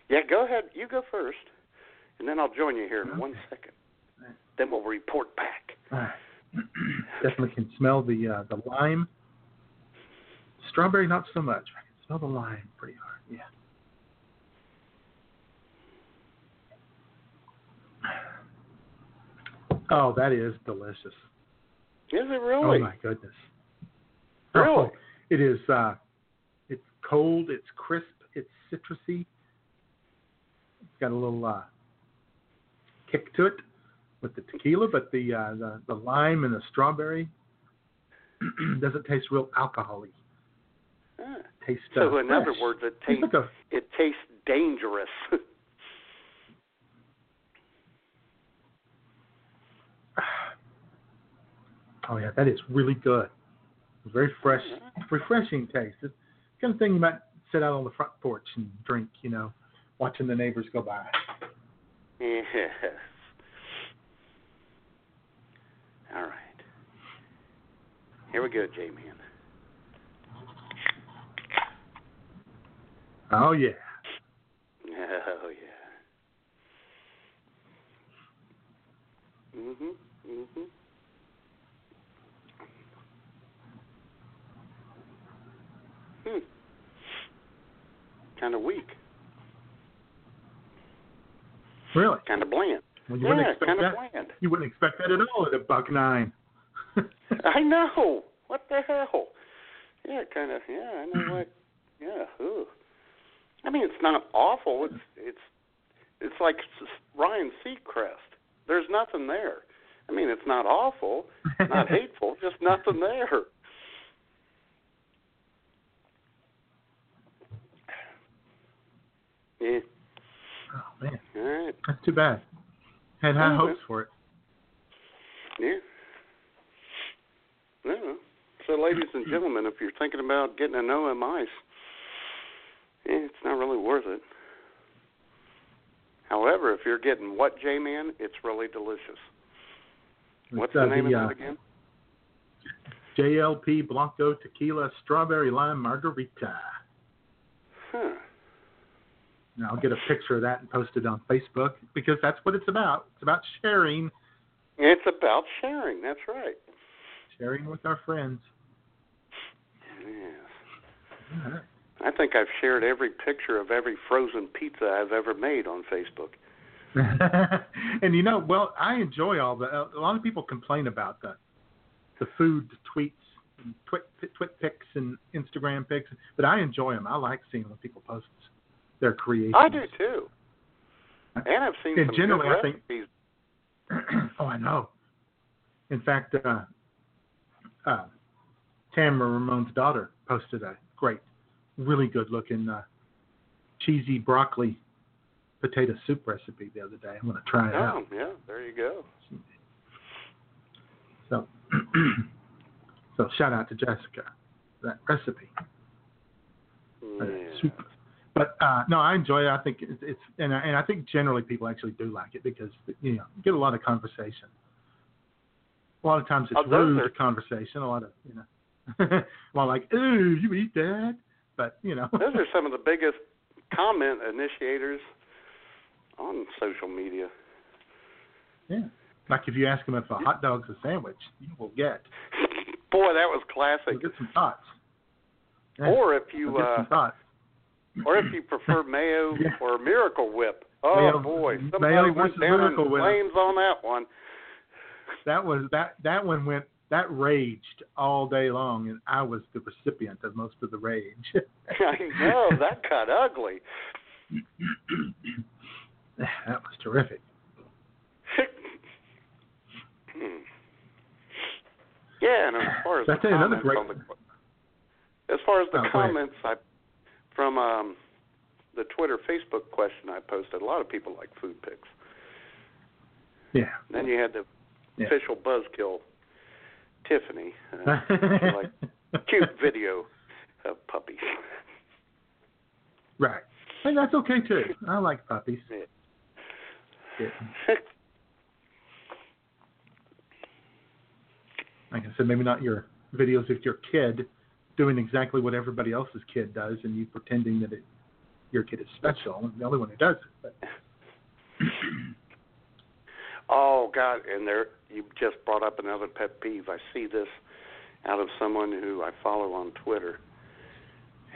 Yeah, go ahead. You go first, and then I'll join you here in one second. Then we'll report back.
Right. Definitely can smell the uh, the lime. Strawberry, not so much. I can smell the lime pretty hard. Yeah. Oh, that is delicious.
Is it really?
Oh my goodness.
Really?
Oh, it is. Uh, it's cold. It's crisp. It's citrusy. It's got a little uh, kick to it with the tequila, but the uh, the, the lime and the strawberry doesn't taste real alcoholic.
Ah.
Taste.
So
uh,
in other words, it tastes
like a-
it tastes dangerous.
Oh yeah, that is really good. Very fresh, refreshing taste. It's the kind of thing you might sit out on the front porch and drink. You know, watching the neighbors go by.
yes. All right. Here we go, J Man.
Oh yeah.
Oh yeah. Mhm. Mhm. Hmm. Kind of weak.
Really?
Kind of bland.
Well, you
yeah,
wouldn't expect
kind of bland.
You wouldn't expect that at all at a buck nine.
I know. What the hell? Yeah, kind of. Yeah, I know what. Yeah. Ooh. I mean, it's not awful. It's it's it's like Ryan Seacrest. There's nothing there. I mean, it's not awful, not hateful, just nothing there. Yeah.
Oh man,
All right.
that's too bad. Had high hopes for it.
Yeah. Yeah. So, ladies and gentlemen, if you're thinking about getting an OM ice, eh, it's not really worth it. However, if you're getting what J Man, it's really delicious. What's
uh,
the name
the,
of
uh,
that again?
JLP Blanco Tequila Strawberry Lime Margarita.
Huh.
Now I'll get a picture of that and post it on Facebook because that's what it's about. It's about sharing,
It's about sharing. That's right.
sharing with our friends.
Yes. I think I've shared every picture of every frozen pizza I've ever made on Facebook.
and you know, well, I enjoy all the. A lot of people complain about the the food tweets, and twit, twit pics, and Instagram pics, but I enjoy them. I like seeing when people post their creations.
I do too. And I've seen
And
some
generally,
good
I think-
recipes.
oh, I know. In fact, uh, uh, Tamara Ramon's daughter posted a great, really good looking uh, cheesy broccoli potato soup recipe the other day. I'm going to try it
Oh,
out.
yeah, there you go.
So, so shout out to Jessica for that recipe.
Yeah.
Soup. But uh, no, I enjoy it. I think it's, it's and I, and I think generally people actually do like it because you know you get a lot of conversation. A lot of times it's
Oh,
rude
are-
conversation. A lot of you know, well like ooh you eat that, but you know
Those are some of the biggest comment initiators on social media.
yeah. Like if you ask them if a hot dog's a sandwich, you will get
Boy, that was classic.
you'll get some thoughts. Yeah.
Or if you
get
uh,
some thoughts.
Or if you prefer mayo or Miracle Whip. Oh
Mayo-
boy,
mayo
somebody went down in
Miracle Whip.
flames on that one.
That was that that one went that raged all day long, and I was the recipient of most of the rage.
I know that got ugly.
that was terrific.
Hmm. Yeah, and as far as
That's
the
another
comments
great-
on the, as far as the
Oh,
comments, I from um, the Twitter, Facebook question I posted, a lot of people like food pics.
Yeah.
Then you had the
Yeah.
official buzzkill, Tiffany, uh, like cute video of puppies.
right. And that's okay too. I like puppies.
Yeah.
Yeah. Like I said, maybe not your videos of your kid doing exactly what everybody else's kid does, and you pretending that it, your kid is special. and the only one who does it. But
Oh God! And there, you just brought up another pet peeve. I see this out of someone who I follow on Twitter.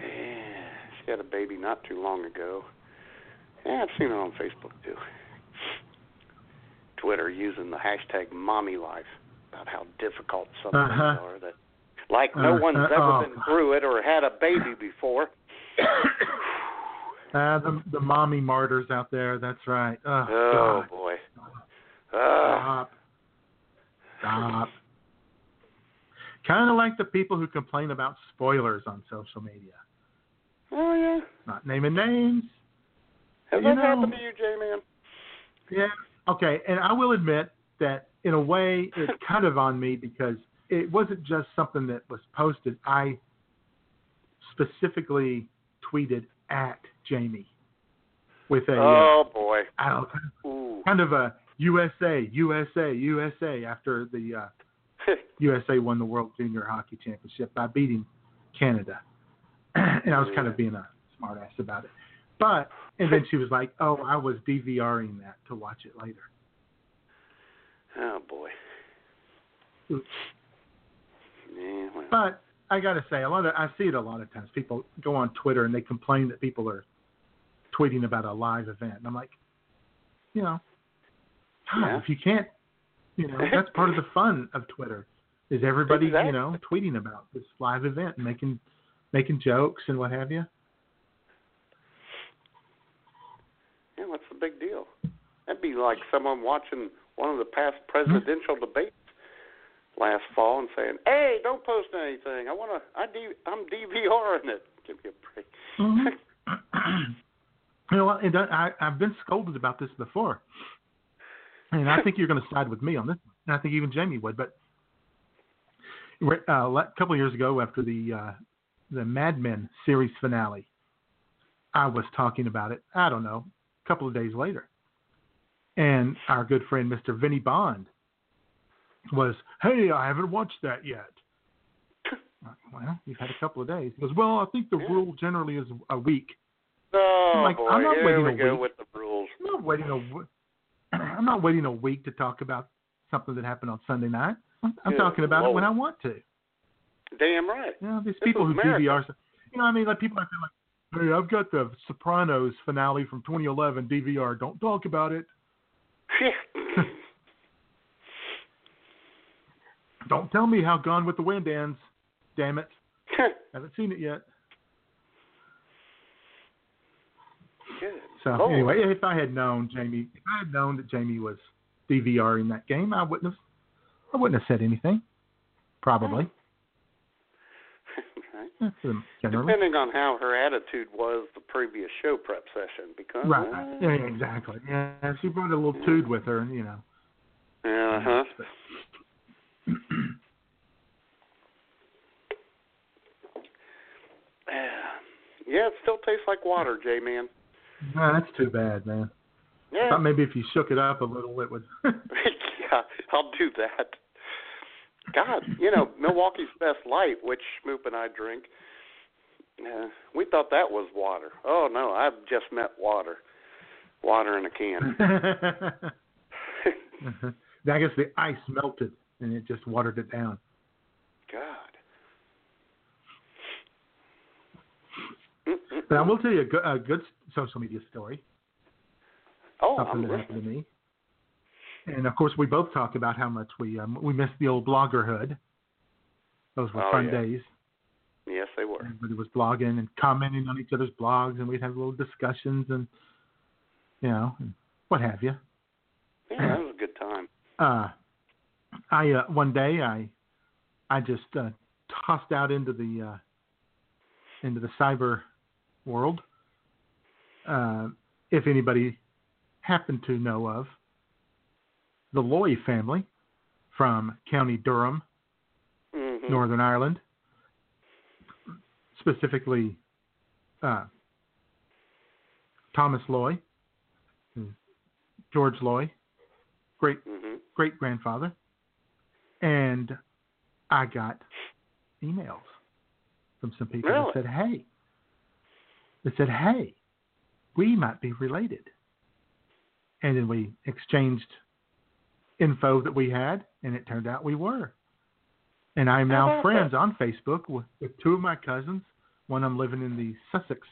Yeah, she had a baby not too long ago. Yeah, I've seen it on Facebook too. Twitter using the hashtag mommy life about how difficult some things
Uh-huh.
are that like no one's
uh,
ever
oh.
been through it or had a baby before.
uh, the the mommy martyrs out there. That's right. Oh,
Oh
God.
boy. Uh,
Stop. Stop. Kind of like the people who complain about spoilers on social media.
oh yeah.
Not naming names.
Has that
know-
happened to you, J man?
Yeah. Okay. And I will admit that in a way it's kind of on me because it wasn't just something that was posted. I specifically tweeted at Jamie with a uh,
Oh boy.
I don't know,
Ooh.
kind of a USA, USA, USA after the uh, USA won the World Junior Hockey Championship by beating Canada. and I was kind of being a smartass about it. But and then she was like, "Oh, I was DVRing that to watch it later."
Oh boy.
But I got to say, a lot of I see it a lot of times. People go on Twitter and they complain that people are tweeting about a live event. And I'm like, you know, God,
Yeah.
if you can't, you know, that's part of the fun of Twitter is everybody,
Exactly.
you know, tweeting about this live event and making making jokes and what have you.
Yeah, what's the big deal? That'd be like someone watching one of the past presidential hmm? debates last fall and saying, "Hey, don't post anything. I want to. I D, I'm DVRing it. Give me a break."
Mhm. you know what? And I, I've been scolded about this before, and I think you're going to side with me on this. And I think even Jamie would. But uh, a couple of years ago, after the uh, the Mad Men series finale, I was talking about it. I don't know, a couple of days later, and our good friend Mr. Vinny Bond was, "Hey, I haven't watched that yet." Well, you've had a couple of days. He goes, well, I think the rule generally is a week.
Oh
I'm like,
boy,
I'm not
here
waiting
we
a
go
week.
with the rules.
I'm not waiting a w- I'm not waiting a week to talk about something that happened on Sunday night. I'm, I'm talking about it when I want to.
Damn right.
You know, these
This
people who
America.
DVR, you know, what I mean, like people like, hey, I've got the Sopranos finale from 2011 DVR. Don't talk about it. Don't tell me how Gone with the Wind ends. Damn it. Haven't seen it yet.
Good.
So
Lord.
anyway, if I had known Jamie, if I had known that Jamie was DVR in that game, I wouldn't have. I wouldn't have said anything. Probably.
right. Depending on how her attitude was the previous show prep session, because
Right.
uh,
Yeah, exactly. Yeah, she brought a little tood with her, and you know.
Uh huh. Yeah, it still tastes like water, J man.
No, that's too bad, man.
Yeah.
Thought maybe if you shook it up a little, it would.
yeah, I'll do that. God, you know, Milwaukee's Best Light, which Smoop and I drink, uh, we thought that was water. Oh, no, I've just met water. Water in a can.
I guess the ice melted and it just watered it down.
God.
But I will tell you a good, a good social media story.
Oh,
something
I'm
that happened to me. And of course, we both talked about how much we um, we missed the old bloggerhood. Those were
Oh,
fun
yeah.
days.
Yes, they were.
Everybody was blogging and commenting on each other's blogs, and we'd have little discussions and you know and what have you.
Yeah, that was a good time.
Uh, I uh, one day I I just uh, tossed out into the uh, into the cyber world. Uh, if anybody happened to know of the Loy family from County Durham,
Mhm.
Northern Ireland, specifically uh, Thomas Loy, George Loy, great
Mhm.
great grandfather, and I got emails from some people
Really?
that said, "Hey," that said, "Hey, we might be related," and then we exchanged info that we had, and it turned out we were. And I am now friends
that?
on Facebook with, with two of my cousins. One of them living in the Sussex,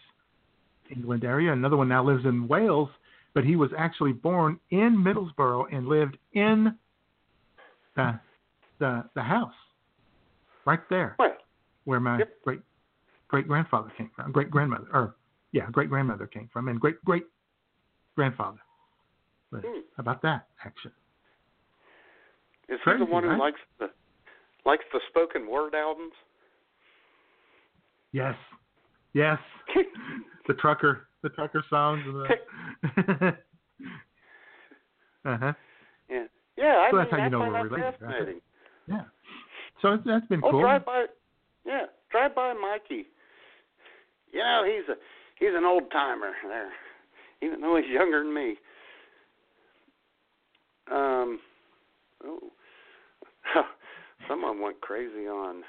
England area. Another one now lives in Wales, but he was actually born in Middlesbrough and lived in the the the house right there where my great great grandfather came from, great grandmother, or yeah, great grandmother came from, and great great grandfather. But
Hmm.
how about that action?
Is he the one who likes the likes the spoken word albums?
Yes, yes. the trucker, the trucker songs. And the uh huh.
Yeah. Yeah, I
So
mean,
that's how you know we're related, right? So that's been
Oh,
cool.
drive by. Yeah, drive by Mikey. You know, he's a he's an old timer there, even though he's younger than me. Um, oh, someone went crazy on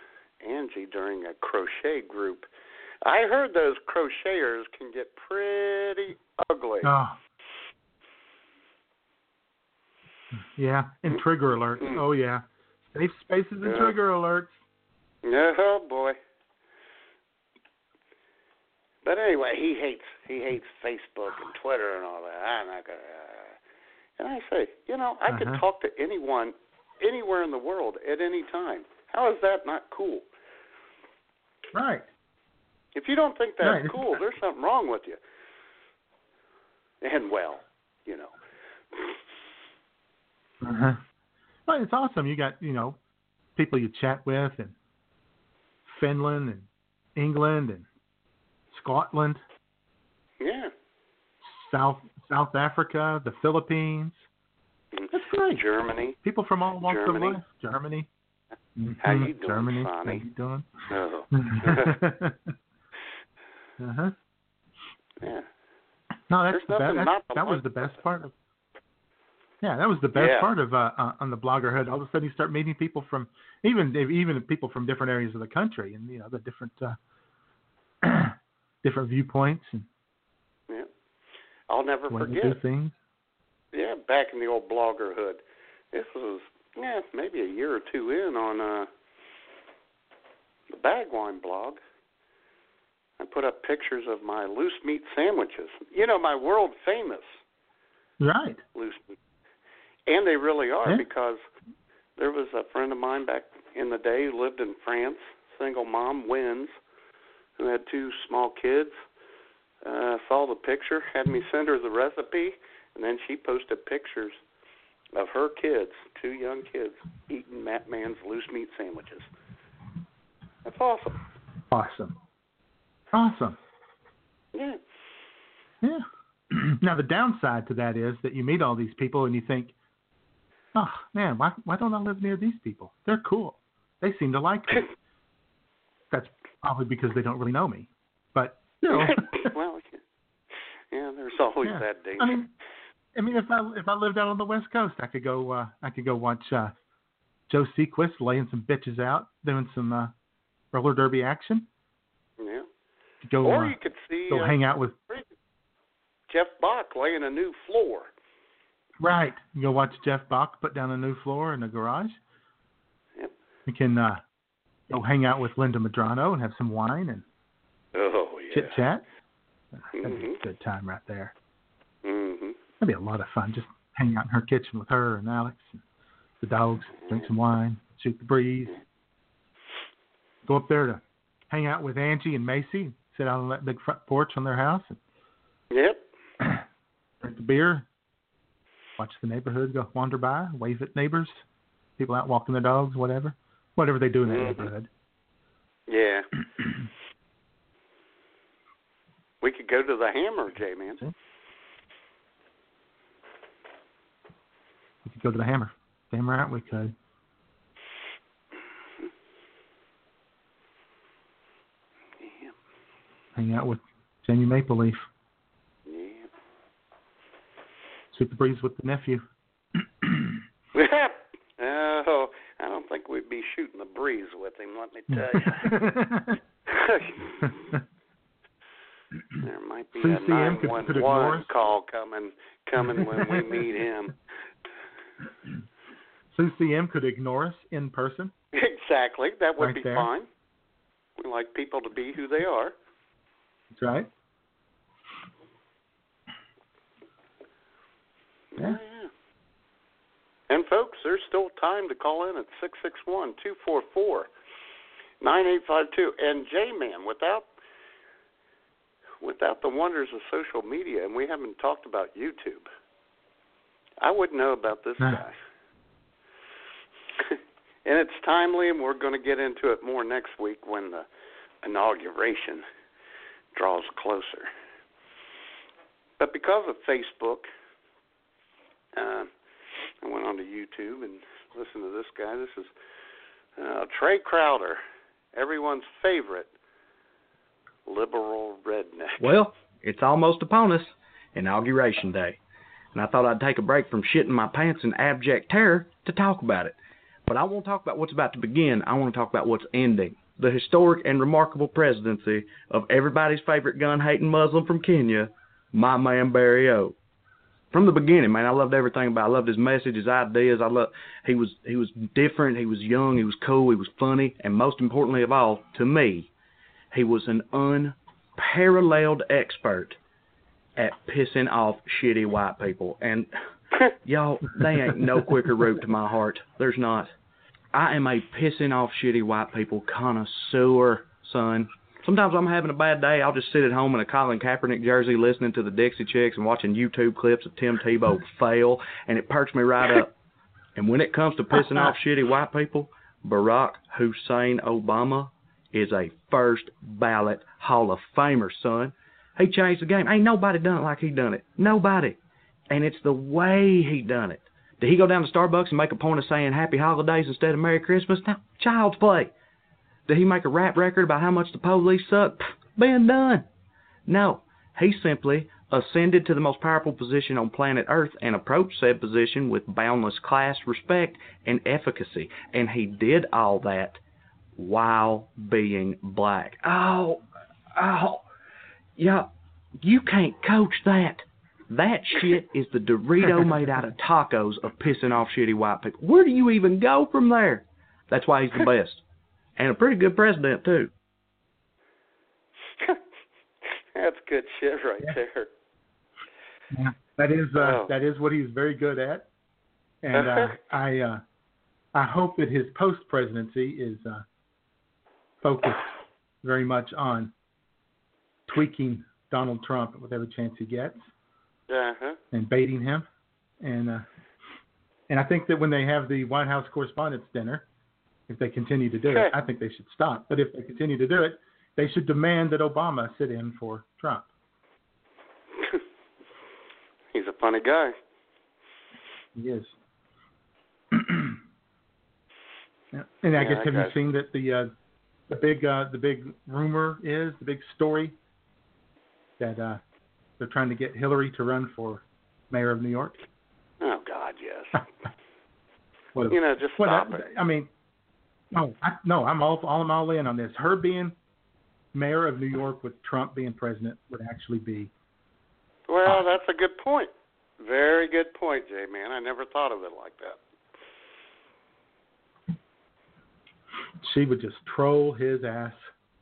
Angie during a crochet group. I heard those crocheters can get pretty ugly.
Oh. Yeah, and trigger alerts.
Mm.
Oh yeah, safe spaces and
Yeah.
trigger alerts.
Oh boy. But anyway, he hates he hates Facebook and Twitter and all that. I'm not gonna. Uh, And I say, you know, I could
Uh-huh.
talk to anyone, anywhere in the world at any time. How is that not cool?
Right.
If you don't think that's
Right.
cool, there's something wrong with you. And well, you know.
Uh-huh. Well, it's awesome. You got you know people you chat with in Finland and England and Scotland,
Yeah.
South South Africa, the Philippines. That's great.
Germany.
People from all walks
Germany.
of life. Germany.
How you doing,
Germany.
Sonny?
How you doing?
Oh.
uh-huh.
yeah.
No, that's
There's
the best. That, that was the best part of. Yeah, that was the best
Yeah.
part of uh, uh, on the bloggerhood. All of a sudden, you start meeting people from even even people from different areas of the country, and you know the different uh, different viewpoints and
Yeah. I'll never forget.
do things.
Yeah, back in the old bloggerhood. This was yeah, maybe a year or two in on uh the Bumwine blog. I put up pictures of my loose meat sandwiches. You know, my world famous
Right.
loose meat. And they really are
Yeah.
because there was a friend of mine back in the day who lived in France, single mom, wins, who had two small kids. Uh, saw the picture, had me send her the recipe, and then she posted pictures of her kids, two young kids, eating Matt Man's loose meat sandwiches. That's awesome.
awesome. Awesome.
Yeah.
Yeah. now the downside to that is that you meet all these people and you think, oh man, why why don't I live near these people? They're cool. They seem to like me. That's probably because they don't really know me. But know,
well, yeah, there's always
Yeah.
that danger.
I mean, I mean, if I if I lived out on the West Coast, I could go uh, I could go watch uh, Joe Sequist laying some bitches out, doing some uh, roller derby action.
yeah.
Go
or
uh,
you could see
go
uh,
hang out with
Jeff Bach laying a new floor.
Right. You go watch Jeff Bach put down a new floor in the garage.
Yep.
You can uh, go hang out with Linda Madrano and have some wine and
Oh yeah.
chit chat. That'd be
Mhm.
a good time right there.
Mhm.
That'd be a lot of fun. Just hang out in her kitchen with her and Alex and the dogs, drink some wine, shoot the breeze. Go up there to hang out with Angie and Macy, sit out on that big front porch on their house and
Yep.
drink the beer, watch the neighborhood go wander by, wave at neighbors, people out walking their dogs, whatever. Whatever they do in that
Mhm.
neighborhood.
Yeah. we could go to the Hammer, J man.
We could go to the hammer. Damn right we could.
Yeah.
Hang out with Jamie Maple Leaf.
Yeah.
The breeze with the nephew.
oh, I don't think we'd be shooting the breeze with him. Let me tell you. there might be a
see him,
nine one one call coming coming when we meet him.
Sue CM could ignore us in person.
Exactly. That would
Right
be
there.
fine. We like people to be who they are.
That's right. Yeah.
And folks, there's still time to call in at six six one two four four nine eight five two. And J Man, without without the wonders of social media, and we haven't talked about YouTube, I wouldn't know about this
No.
guy. and it's timely, and we're going to get into it more next week when the inauguration draws closer. But because of Facebook, uh, I went onto YouTube and listened to this guy. This is uh, Trae Crowder, everyone's favorite liberal redneck.
Well, it's almost upon us, Inauguration Day. And I thought I'd take a break from shitting my pants in abject terror to talk about it. But I won't talk about what's about to begin. I want to talk about what's ending. The historic and remarkable presidency of everybody's favorite gun hating Muslim from Kenya, my man Barry O. From the beginning, man, I loved everything about. It. I loved his message, his ideas. I love. He was he was different. He was young. He was cool. He was funny, and most importantly of all, to me, he was an unparalleled expert at pissing off shitty white people. And y'all, they ain't no quicker route to my heart. There's not. I am a pissing off shitty white people connoisseur, son. Sometimes I'm having a bad day. I'll just sit at home in a Colin Kaepernick jersey listening to the Dixie Chicks and watching YouTube clips of Tim Tebow fail, and it perks me right up. And when it comes to pissing off shitty white people, Barack Hussein Obama is a first ballot Hall of Famer, son. He changed the game. Ain't nobody done it like he done it. Nobody. And it's the way he done it. Did he go down to Starbucks and make a point of saying Happy Holidays instead of Merry Christmas? Now, child's play. Did he make a rap record about how much the police suck? Pff, Been done. No. He simply ascended to the most powerful position on planet Earth and approached said position with boundless class, respect, and efficacy. And he did all that while being black. Oh, oh, yeah, you can't coach that. That shit is the Dorito made out of tacos of pissing off shitty white people. Where do you even go from there? That's why he's the best. And a pretty good president, too.
That's good shit right there.
Yeah, that is uh,
Oh.
that is what he's very good at, and uh, I uh, I hope that his post presidency is uh, focused very much on tweaking Donald Trump with every chance he gets
Uh-huh.
and baiting him, and uh, and I think that when they have the White House Correspondents' Dinner, if they continue to do it, I think they should stop. But if they continue to do it, they should demand that Obama sit in for Trump.
He's a funny guy.
He is. Yeah. And I
Yeah,
guess have you seen that the uh, the big uh, the big rumor is the big story that uh, they're trying to get Hillary to run for mayor of New York.
Oh God, yes.
What,
you know, just stop
I,
it.
I mean, no, I, no, I'm all, all I'm all in on this. Her being mayor of New York with Trump being president would actually be
Well, that's a good point. Very good point, Jay. Man, I never thought of it like that.
she would just troll his ass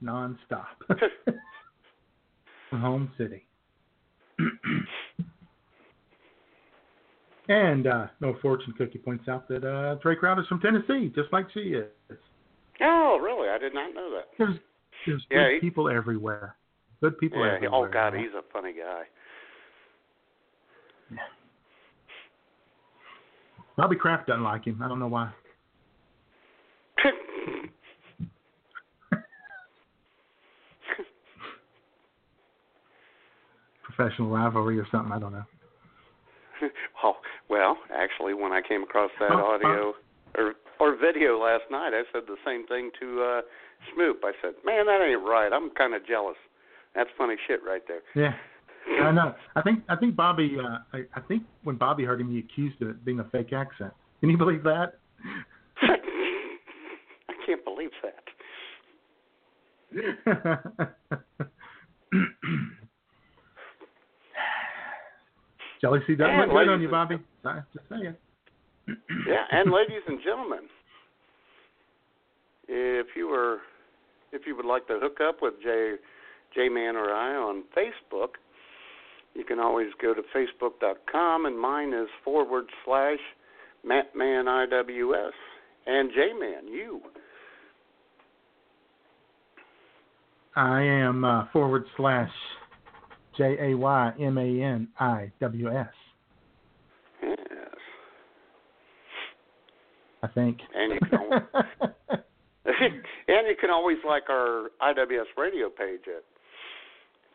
nonstop. Home city. and uh, no fortune cookie points out that uh, Trae Crowder's from Tennessee, just like she is.
Oh, really? I did not know that.
There's there's
Yeah,
good
he-
people everywhere. Good people
yeah.
everywhere.
Oh God, he's a funny guy.
Bobby Kraft doesn't like him. I don't know why. Professional rivalry or something. I don't know.
oh, well, actually, when I came across that audio or or video last night, I said the same thing to uh Smoop. I said, "Man, that ain't right. I'm kind of jealous." That's funny shit right there.
Yeah. I know. I think I think Bobby. Uh, I, I think when Bobby heard him, he accused of it being a fake accent. Can you believe that?
I can't believe that.
Jealousy doesn't look good on you, Bobby. Sorry, Just saying.
yeah, and ladies and gentlemen, if you were, if you would like to hook up with J, J Man or I on Facebook, you can always go to facebook.com, and mine is forward slash MattManIWS and J Man. You.
I am uh, forward slash J A Y M A N I W S.
Yes.
I think.
And you can always, and you can always like our IWS radio page at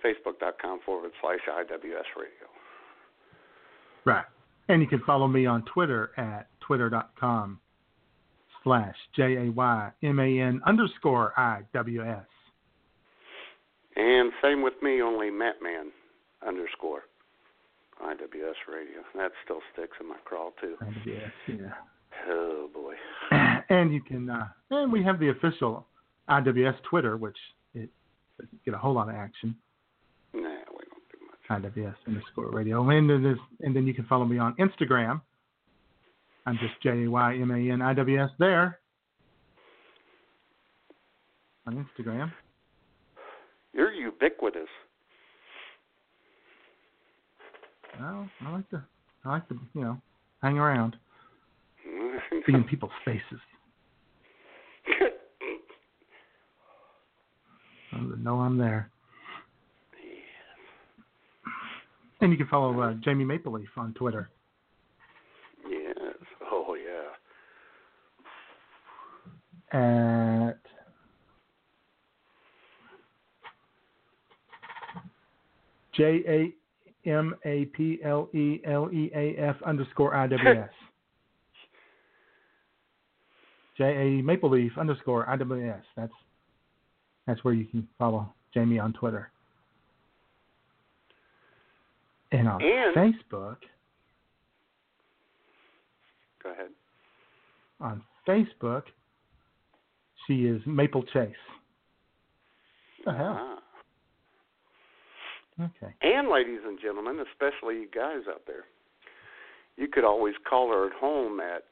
facebook.com forward slash IWS radio.
Right. And you can follow me on Twitter at twitter.com slash J A Y M A N underscore I W S.
And same with me, only Mattman underscore IWS radio. That still sticks in my crawl too.
IWS, yeah.
Oh boy.
And you can, uh, and we have the official IWS Twitter, which it doesn't get a whole lot of action.
Nah, we don't. do much.
IWS underscore radio. And then, there's, and then you can follow me on Instagram. I'm just J A Y M A N I W S there on Instagram.
Ubiquitous.
Well, I like to, I like to, you know, hang around, be in people's faces. Know I'm there. And you can follow uh, Jamie Mapleleaf on Twitter.
yes. Oh yeah.
at J A M A P L E L E A F underscore I W S. J A Maple Leaf underscore I W S. That's that's where you can follow Jamie on Twitter. And on
And-
Facebook,
Go ahead.
on Facebook, she is Maple Chase. What the hell?
Ah.
Okay.
And ladies and gentlemen, especially you guys out there, you could always call her at home at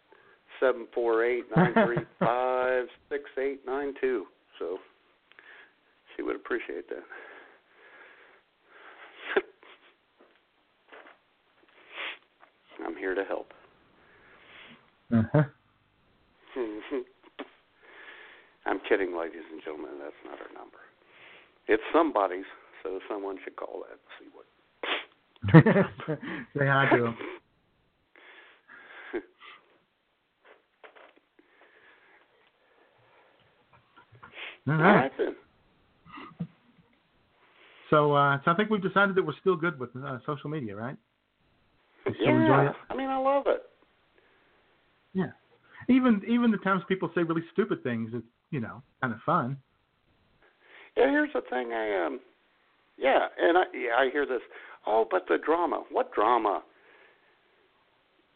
seven four eight nine three five six eight nine two. So she would appreciate that. I'm here to help.
Uh-huh.
I'm kidding, ladies and gentlemen. That's not our number. It's somebody's, so someone should call that and see what.
Say hi to him. All
All
right.
then.
So, uh, so I think we've decided that we're still good with uh, social media, right? We still enjoy
Yeah. I mean, I love it.
Yeah. Even even the times people say really stupid things, it's you know kind of fun.
Yeah, here's the thing. I um, yeah, and I yeah, I hear this. Oh, but the drama. What drama?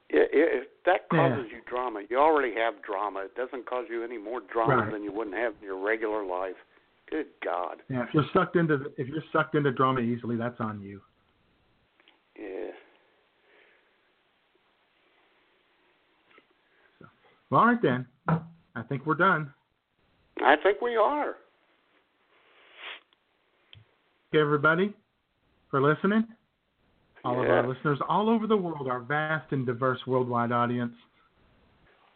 If that
Yeah.
causes you drama, you already have drama. It doesn't cause you any more drama
Right.
than you wouldn't have in your regular life. Good God.
Yeah, if you're sucked into if you're sucked into drama easily, that's on you.
Yeah.
Well, all right then. I think we're done.
I think we are.
Okay, everybody, for listening. All of our listeners all over the world, our vast and diverse worldwide audience.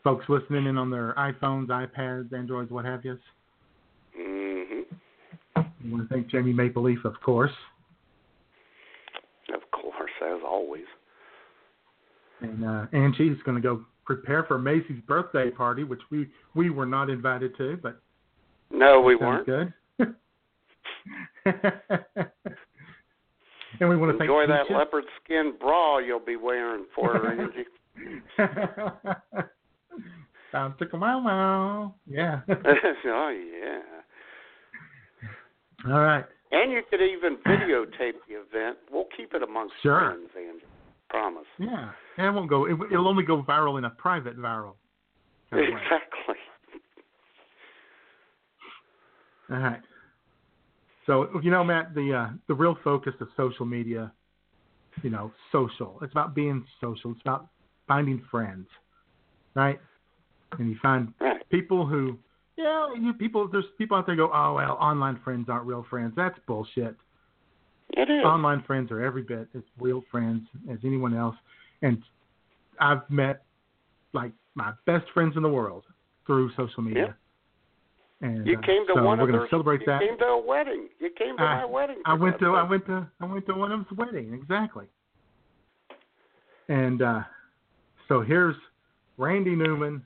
Folks listening in on their iPhones, iPads, Androids, what have you.
hmm
I want to thank Jamie Maple Leaf, of course.
Of course, as always.
And uh, Angie's going to go prepare for Macy's birthday party, which we we were not invited to, but
No, we weren't.
good. and we want to
Enjoy that leopard skin bra you'll be wearing for Angie.
leopard. Sounds like a wow. Yeah.
oh yeah.
All right.
And you could even videotape the event. We'll keep it amongst
Sure.
friends, Angie. Promise.
Yeah. And it won't go. It, it'll only go viral in a private viral. kind of way.
Exactly.
All right. So you know, Matt, the uh, the real focus of social media, you know, social. It's about being social. It's about finding friends, right? And you find people who, yeah, you people. There's people out there go, oh well, online friends aren't real friends. That's bullshit.
It is.
Online friends are every bit as real friends as anyone else, and I've met like my best friends in the world through social media. And
You
uh,
came to
so
one
we're
of
going
their.
to celebrate
you
that.
came to a wedding. You came to
I-
my wedding.
I went to
God's
I went to I went to one of his wedding exactly. And uh, so here's Randy Newman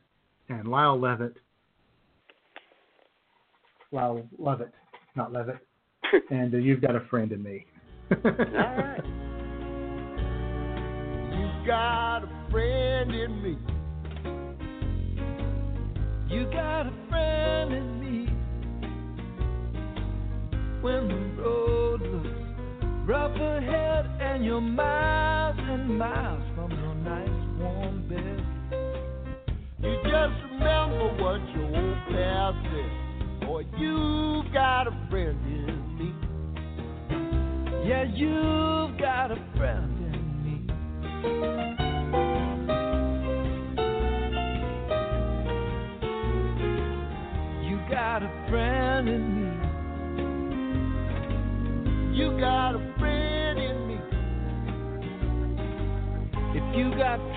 and Lyle Levitt. Lyle Lovett, not Levitt. and uh, you've got a friend in me.
All right.
You got a friend in me. You got a friend in me. When the road looks rough ahead and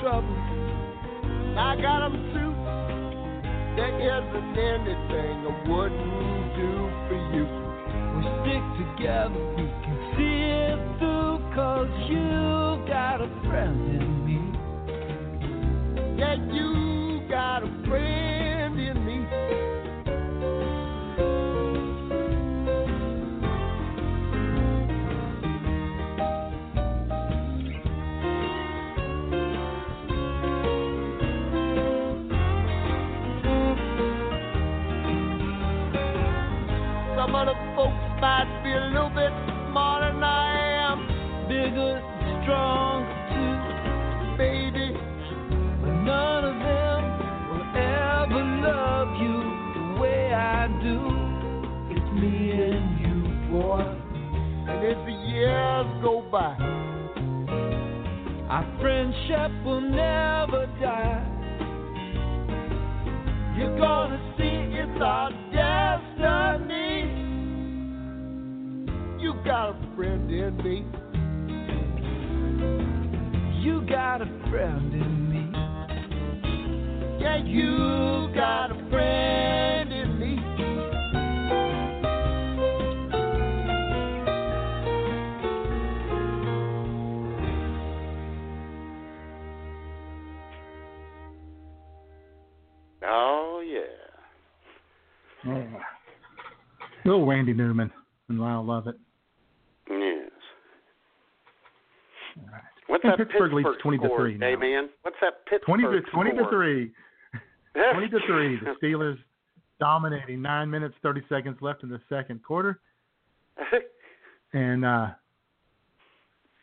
trouble, I got 'em too. There isn't anything I wouldn't do for you. We stick together, our friendship will never die. You're gonna see it's our destiny. You got a friend in me. You got a friend in me. Yeah, you got a
Little Randy Newman, and I love it. Yes. What's and
that
Pittsburgh,
Pittsburgh
leads twenty
score, to
three. Now.
Amen. What's that Pittsburgh
twenty to twenty
score?
to three? twenty to three. The Steelers dominating. Nine minutes thirty seconds left in the second quarter, and uh,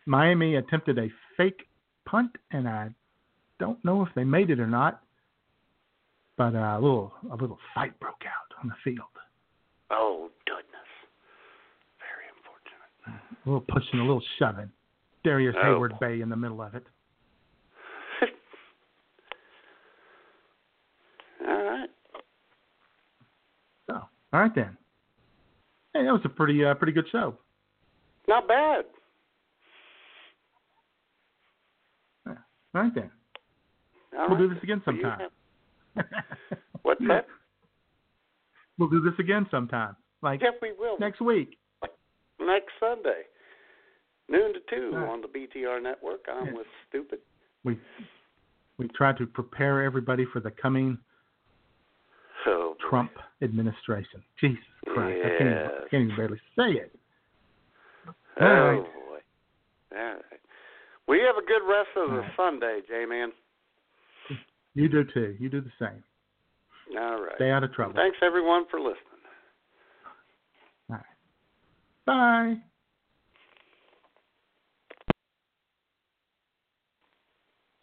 Miami attempted a fake punt, and I don't know if they made it or not. But uh, a little a little fight broke out on the field.
Oh
a little pushing, a little shoving. Darrius
Oh.
Heyward-Bey in the middle of it.
All right.
So, all right then. Hey, that was a pretty uh, pretty good show.
Not bad.
All right then.
All
we'll
right.
do this again sometime.
have- What's that?
We'll do this again sometime. Like
Yeah, we will.
next week.
Next Sunday, noon to two
right.
on the BTR network. I'm with Stupid.
We we try to prepare everybody for the coming oh,
So
Trump administration. Jesus Christ. I, can't even, I can't even barely say it.
Oh
All right.
boy. All right. We have a good rest of the
All right.
Sunday, J man.
You do too. You do the same.
All right.
Stay out of trouble.
Thanks everyone for listening.
Bye.